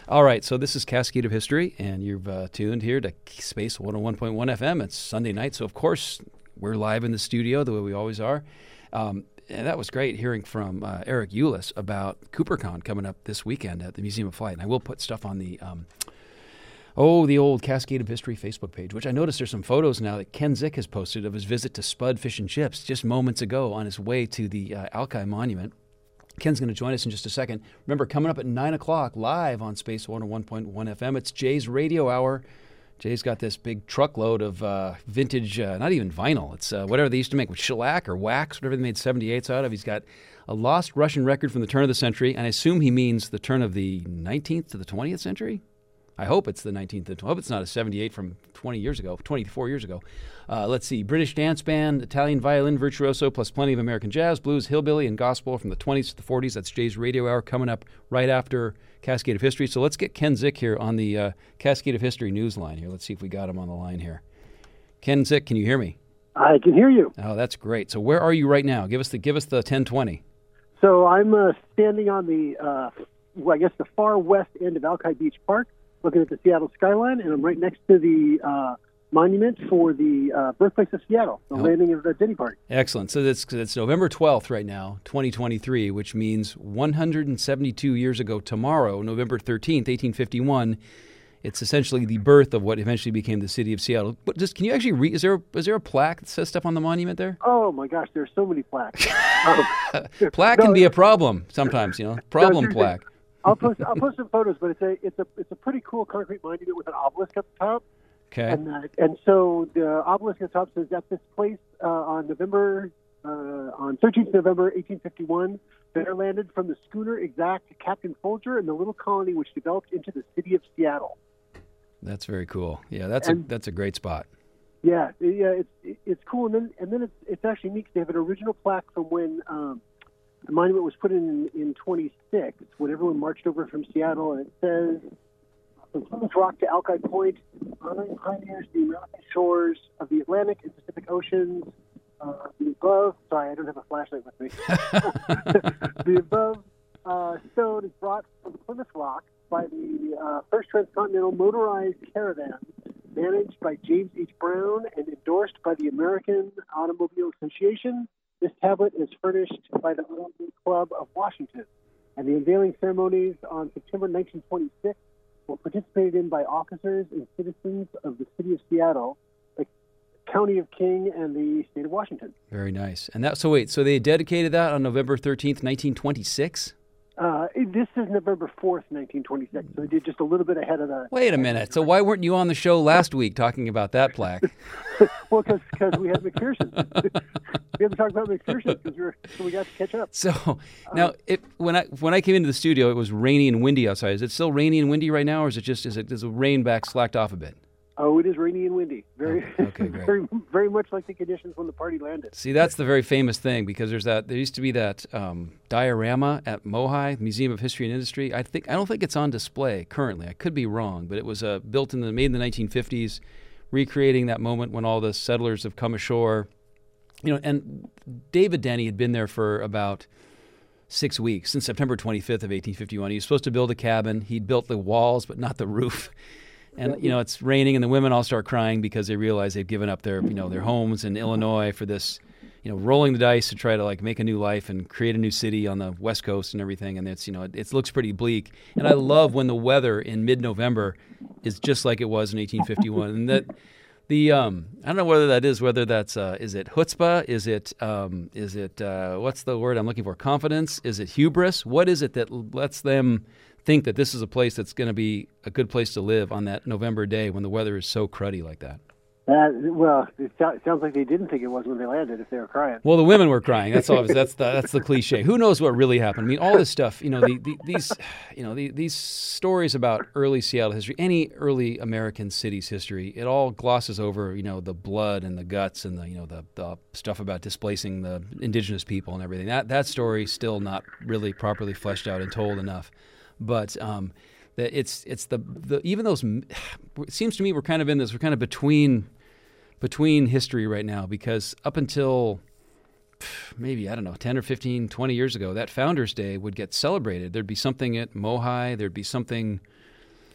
All right, so this is Cascade of History, and you've uh, tuned here to Space 101.1 FM. It's Sunday night, so of course, we're live in the studio the way we always are. Um, and that was great hearing from uh, Eric Ulis about CooperCon coming up this weekend at the Museum of Flight. And I will put stuff on the. Um, Oh, the old Cascade of History Facebook page, which I noticed there's some photos now that Ken Zick has posted of his visit to Spud Fish and Chips just moments ago on his way to the uh, Alki Monument. Ken's going to join us in just a second. Remember, coming up at 9 o'clock live on Space 101.1 FM, it's Jay's Radio Hour. Jay's got this big truckload of uh, vintage, uh, not even vinyl. It's uh, whatever they used to make with shellac or wax, whatever they made 78s out of. He's got a lost Russian record from the turn of the century, and I assume he means the turn of the 19th to the 20th century. I hope it's the 19th. I hope it's not a 78 from 20 years ago, 24 years ago. Uh, let's see. British dance band, Italian violin virtuoso, plus plenty of American jazz, blues, hillbilly, and gospel from the 20s to the 40s. That's Jay's Radio Hour coming up right after Cascade of History. So let's get Ken Zick here on the uh, Cascade of History news line here. Let's see if we got him on the line here. Ken Zick, can you hear me? I can hear you. Oh, that's great. So where are you right now? Give us the give us the 1020. So I'm uh, standing on the, uh, well, I guess the far west end of Alki Beach Park, looking at the Seattle skyline, and I'm right next to the uh, monument for the uh, birthplace of Seattle, the Oh. landing of the Denny Party. Excellent. So it's, it's November 12th right now, 2023, which means 172 years ago tomorrow, November 13th, 1851. It's essentially the birth of what eventually became the city of Seattle. But just can you actually read? Is there is there a plaque that says stuff on the monument there? Oh my gosh, there's so many plaques. Um, plaque no, can be a problem sometimes, you know. Problem seriously. plaque. I'll post I'll post some photos, but it's a it's a it's a pretty cool concrete monument with an obelisk at the top. Okay. And uh, and so the obelisk at the top says at this place uh, on November uh, on 13th November 1851, there landed from the schooner Exact Captain Folger and the little colony which developed into the city of Seattle. That's very cool. Yeah, that's a that's a great spot. Yeah, yeah, it's it's cool, and then and then it's it's actually neat. They have an original plaque from when um, the monument was put in in 26, when everyone marched over from Seattle, and it says from Plymouth Rock to Alki Point, honoring pioneers the American shores of the Atlantic and Pacific Oceans. Uh, the above, sorry, I don't have a flashlight with me. the above uh, stone is brought from Plymouth Rock by the uh, first transcontinental motorized caravan managed by James H. Brown and endorsed by the American Automobile Association. This tablet is furnished by the Automobile Club of Washington. And the unveiling ceremonies on September 1926 were participated in by officers and citizens of the city of Seattle, the county of King, and the state of Washington. Very nice. And that so wait, so they dedicated that on November 13th, 1926? Uh, this is November 4th, 1926, so they did just a little bit ahead of that. Wait a minute. So why weren't you on the show last week talking about that plaque? well, because we had McPherson. we able to talk about McPherson because we're so we got to catch up. So now, it, when I when I came into the studio, it was rainy and windy outside. Is it still rainy and windy right now, or is it just is it is the rain back slacked off a bit? Oh, it is rainy and windy. Very, okay, very, very much like the conditions when the party landed. See, that's the very famous thing because there's that. There used to be that um, diorama at Mohai Museum of History and Industry. I think I don't think it's on display currently. I could be wrong, but it was uh, built in the made in the 1950s, recreating that moment when all the settlers have come ashore. You know, and David Denny had been there for about six weeks since September 25th of 1851. He was supposed to build a cabin. He'd built the walls, but not the roof. And you know it's raining, and the women all start crying because they realize they've given up their you know their homes in Illinois for this, you know, rolling the dice to try to like make a new life and create a new city on the West Coast and everything. And it's you know it, it looks pretty bleak. And I love when the weather in mid-November is just like it was in 1851, and that the um, I don't know whether that is whether that's uh, is it chutzpah? Is it um, is it uh, what's the word I'm looking for? Confidence? Is it hubris? What is it that lets them think that this is a place that's going to be a good place to live on that November day when the weather is so cruddy like that? Uh, well, it so- sounds like they didn't think it was when they landed. If they were crying. Well, the women were crying. That's all. That's the that's the cliche. Who knows what really happened? I mean, all this stuff. You know, the, the, these, you know, the, these stories about early Seattle history, any early American city's history, it all glosses over. You know, the blood and the guts and the you know the, the stuff about displacing the indigenous people and everything. That that story's still not really properly fleshed out and told enough. But um, that it's it's the, the even those. It seems to me we're kind of in this. We're kind of between between history right now because up until maybe I don't know 10 or 15 20 years ago that founders day would get celebrated there'd be something at Mohai there'd be something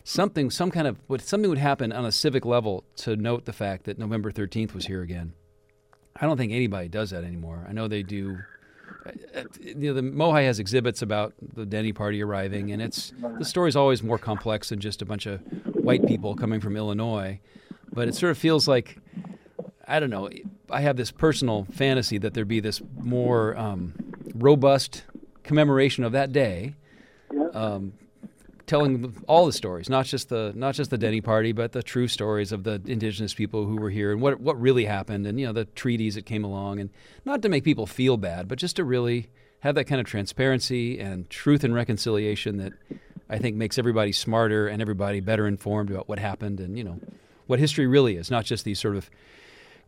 something some kind of something would happen on a civic level to note the fact that November 13th was here again I don't think anybody does that anymore I know they do you know, the Mohai has exhibits about the Denny party arriving, and it's the story's always more complex than just a bunch of white people coming from Illinois. But it sort of feels like I don't know. I have this personal fantasy that there'd be this more um, robust commemoration of that day, um, telling all the stories, not just the not just the Denny party, but the true stories of the indigenous people who were here and what what really happened, and you know the treaties that came along, and not to make people feel bad, but just to really have that kind of transparency and truth and reconciliation that I think makes everybody smarter and everybody better informed about what happened and you know what history really is, not just these sort of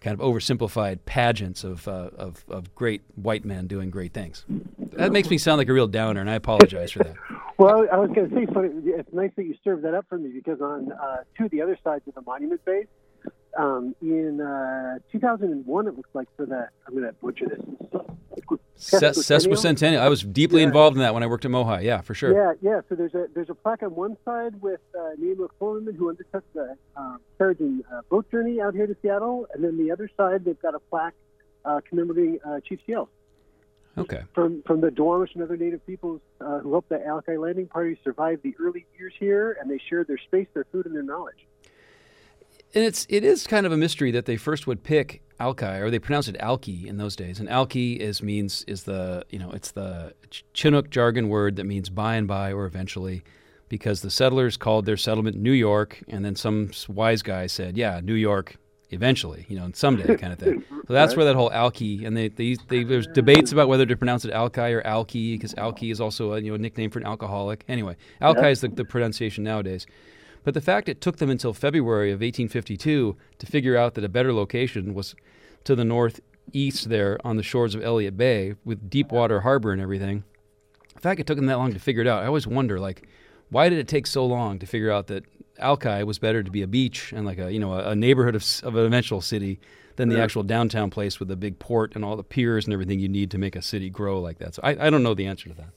kind of oversimplified pageants of, uh, of, of great white men doing great things. That makes me sound like a real downer, and I apologize for that. Well, I was going to say, so it's nice that you served that up for me because on uh, two of the other sides of the monument base, um, in uh, 2001, it looks like for the I'm going to butcher this. Ses- Sesquicentennial. I was deeply Yeah. involved in that when I worked at Mohai. Yeah, for sure. Yeah, yeah. So there's a there's a plaque on one side with uh, name of Coleman who undertook the um, carriage and uh, boat journey out here to Seattle, and then the other side they've got a plaque uh, commemorating uh, Chief Seals Okay. from from the Duwamish and other Native peoples uh, who helped the Alki landing party survive the early years here, and they shared their space, their food, and their knowledge. And it's it is kind of a mystery that they first would pick Alki, or they pronounced it Alki in those days. And Alki is means is the you know it's the Chinook jargon word that means by and by or eventually, because the settlers called their settlement New York, and then some wise guy said, yeah, New York eventually, you know, and someday kind of thing. So that's Right. where that whole Alki and they, they, they there's debates about whether to pronounce it Alki or Alki because Alki is also a you know a nickname for an alcoholic. Anyway, Alki Yeah. is the, the pronunciation nowadays. But the fact it took them until February of 1852 to figure out that a better location was to the northeast there on the shores of Elliott Bay with deep water Harbor and everything. The fact it took them that long to figure it out, I always wonder, like, why did it take so long to figure out that Alki was better to be a beach and like a you know a, a neighborhood of, of an eventual city than the Yeah. actual downtown place with the big port and all the piers and everything you need to make a city grow like that. So I, I don't know the answer to that.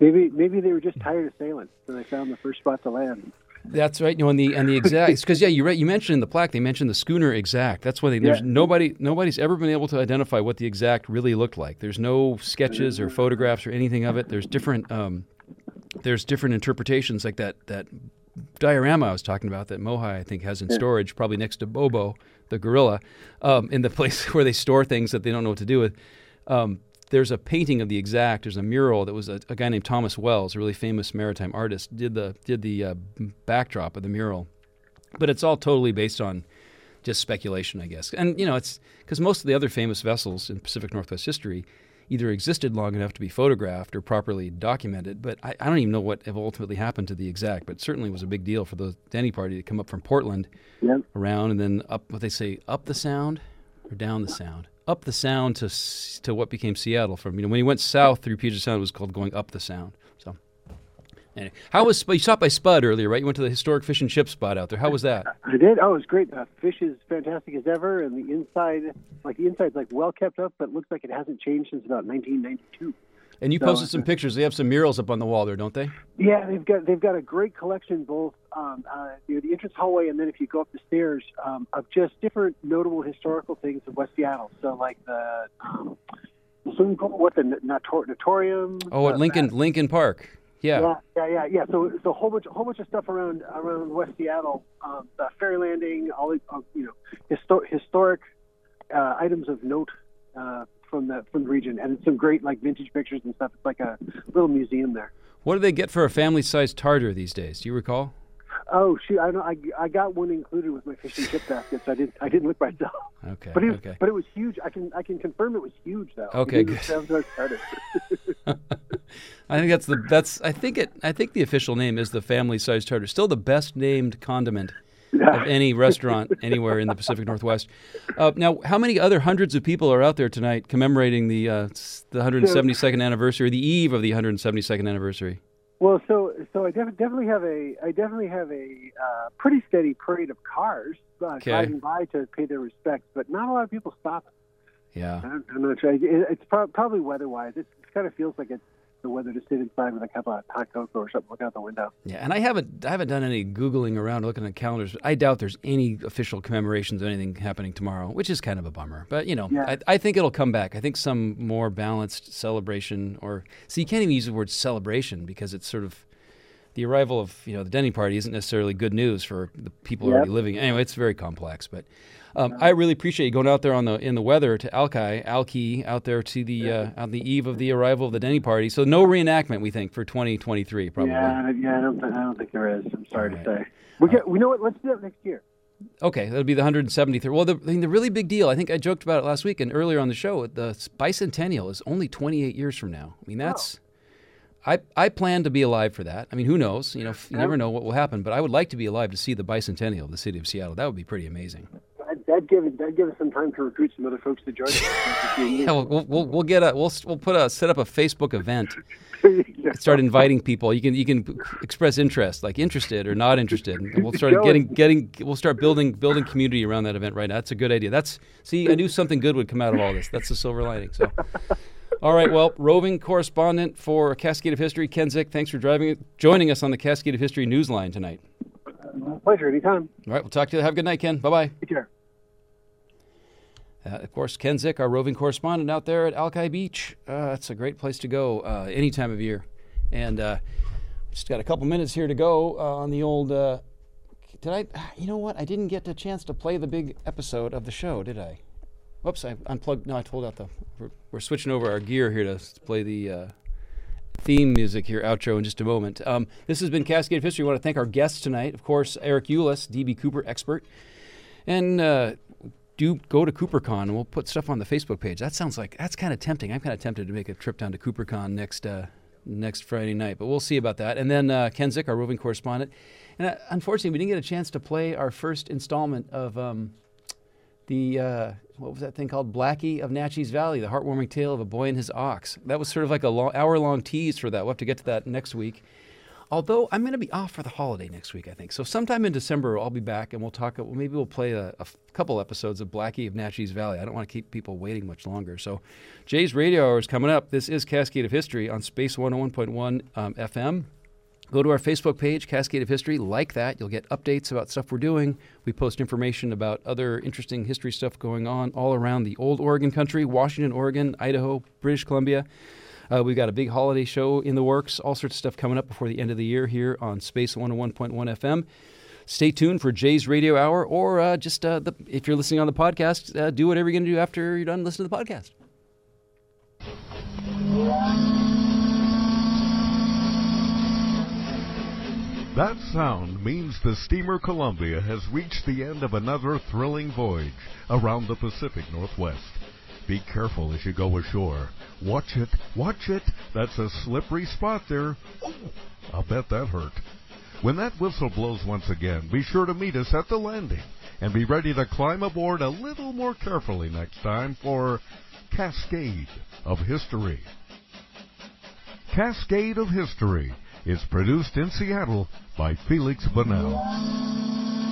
Maybe maybe they were just tired of sailing, so they found the first spot to land. That's right. You know, and the and the exact because yeah, you right. You mentioned in the plaque. They mentioned the schooner exact. That's why they, there's Yeah. nobody nobody's ever been able to identify what the exact really looked like. There's no sketches or photographs or anything of it. There's different um, there's different interpretations like that that diorama I was talking about that Mohai I think has in storage, probably next to Bobo the gorilla, um, in the place where they store things that they don't know what to do with. Um, there's a painting of the exact. There's a mural that was a, a guy named Thomas Wells, a really famous maritime artist, did the did the uh, backdrop of the mural, but it's all totally based on just speculation, I guess. And you know, it's because most of the other famous vessels in Pacific Northwest history either existed long enough to be photographed or properly documented. But I, I don't even know what ultimately happened to the exact. But certainly was a big deal for the Denny party to come up from Portland Yep. around and then up. What they say, up the sound or down the sound. Up the sound to to what became Seattle. From you know when he went south through Puget Sound, it was called going up the sound. How was you stopped by Spud earlier, right? You went to the historic fish and chip spot out there. How was that? I did. Oh, it was great. Uh, fish is fantastic as ever, and the inside, like the inside's like well kept up, but looks like it hasn't changed since about 1992. And you So, posted some pictures. They have some murals up on the wall there, don't they? Yeah, they've got they've got a great collection both um, uh, you know, the entrance hallway and then if you go up the stairs um, of just different notable historical things of West Seattle. So like the um, swimming pool, what the Natatorium. Oh, at uh, Lincoln Lincoln Park. Yeah. Yeah, yeah, yeah, yeah. So, so a whole bunch, a whole bunch of stuff around around West Seattle, um, the ferry landing, all the, uh, you know, histo- historic uh, items of note uh, from the from the region, and some great like vintage pictures and stuff. It's like a little museum there. What do they get for a family-sized tartar these days? Do you recall? Oh shoot, I know. I, I got one included with my fish and chip basket, so I didn't I didn't look myself. Okay. But it was, okay. but it was huge. I can I can confirm it was huge though. Okay, good. seven times started. I think that's the that's I think it I think the official name is the family-sized tartar. Still the best named condiment of any restaurant anywhere in the Pacific Northwest. Uh, now, how many other hundreds of people are out there tonight commemorating the uh, the 172nd anniversary, the eve of the 172nd anniversary? Well, so so I def- definitely have a I definitely have a uh, pretty steady parade of cars uh, Okay. driving by to pay their respects, but not a lot of people stop. Yeah. I'm, I'm not sure. It, it's pro- probably weather-wise. It, it kind of feels like it's the weather to sit inside with a cup of hot cocoa or something, look out the window. Yeah, and I haven't I haven't done any googling around looking at calendars. I doubt there's any official commemorations of anything happening tomorrow, which is kind of a bummer. But you know, Yeah. I, I think it'll come back. I think some more balanced celebration, or see, you can't even use the word celebration because it's sort of the arrival of you know the Denny party isn't necessarily good news for the people Yep. already living. Anyway, it's very complex, but. Um, I really appreciate you going out there on the in the weather to Alki, Alki, out there to the uh, on the eve of the arrival of the Denny party. So no reenactment, we think, for 2023, probably. Yeah, I- yeah. I don't think I don't think there is. I'm sorry to say. We get. We know what. Let's do it next year. Okay, that'll be the 173rd. Well, the, I mean, the really big deal, I think I joked about it last week and earlier on the show, the bicentennial is only 28 years from now. I mean, that's. I, I plan to be alive for that. I mean, who knows? You know, you never know what will happen, but I would like to be alive to see the bicentennial of the city of Seattle. That would be pretty amazing. That that'd give it. That'd give us some time to recruit some other folks to join us. Yeah, we'll, we'll, we'll, get a we'll we'll put a set up a Facebook event. Start inviting people. You can you can express interest, like interested or not interested. And we'll start getting getting we'll start building building community around that event right now. That's a good idea. That's see, I knew something good would come out of all this. That's the silver lining. So, all right. Well, roving correspondent for Cascade of History, Ken Zick. Thanks for driving joining us on the Cascade of History Newsline tonight. Pleasure. Anytime. All right. We'll talk to you. Have a good night, Ken. Bye bye. Take care. Uh, of course, Ken Zick, our roving correspondent out there at Alki Beach. Uh, that's a great place to go uh, any time of year. And uh, just got a couple minutes here to go uh, on the old. Uh, did I? You know what? I didn't get a chance to play the big episode of the show, did I? Whoops! I unplugged. No, I pulled out the. We're, we're switching over our gear here to play the uh, theme music here, outro in just a moment. Um, this has been Cascade of History. We want to thank our guests tonight. Of course, Eric Ulis, DB Cooper expert, and uh, do go to CooperCon and we'll put stuff on the Facebook page. That sounds like that's kind of tempting. I'm kind of tempted to make a trip down to CooperCon next uh, next Friday night, but we'll see about that. And then uh, Ken Zick, our roving correspondent, and uh, unfortunately, we didn't get a chance to play our first installment of um, the uh, what was that thing called Blackie of Natchez Valley, the heartwarming tale of a boy and his ox. That was sort of like a long, hour-long tease for that. We'll have to get to that next week. Although I'm going to be off for the holiday next week, I think. So sometime in December, I'll be back and we'll talk. Maybe we'll play a couple episodes of Blackie of Natchez Valley. I don't want to keep people waiting much longer. So Jay's Radio Hour is coming up. This is Cascade of History on Space 101.1 um, FM. Go to our Facebook page, Cascade of History. Like that. You'll get updates about stuff we're doing. We post information about other interesting history stuff going on all around the old Oregon country Washington, Oregon, Idaho, British Columbia. Uh, we've got a big holiday show in the works, all sorts of stuff coming up before the end of the year here on Space 101.1 FM. Stay tuned for Jay's Radio Hour, or uh, just uh, the, if you're listening on the podcast, uh, do whatever you're going to do after you're done listening to the podcast. That sound means the steamer Columbia has reached the end of another thrilling voyage around the Pacific Northwest. Be careful as you go ashore. Watch it, watch it. That's a slippery spot there. Oh, I'll bet that hurt. When that whistle blows once again, be sure to meet us at the landing and be ready to climb aboard a little more carefully next time for Cascade of History. Cascade of History is produced in Seattle by Feliks Banel.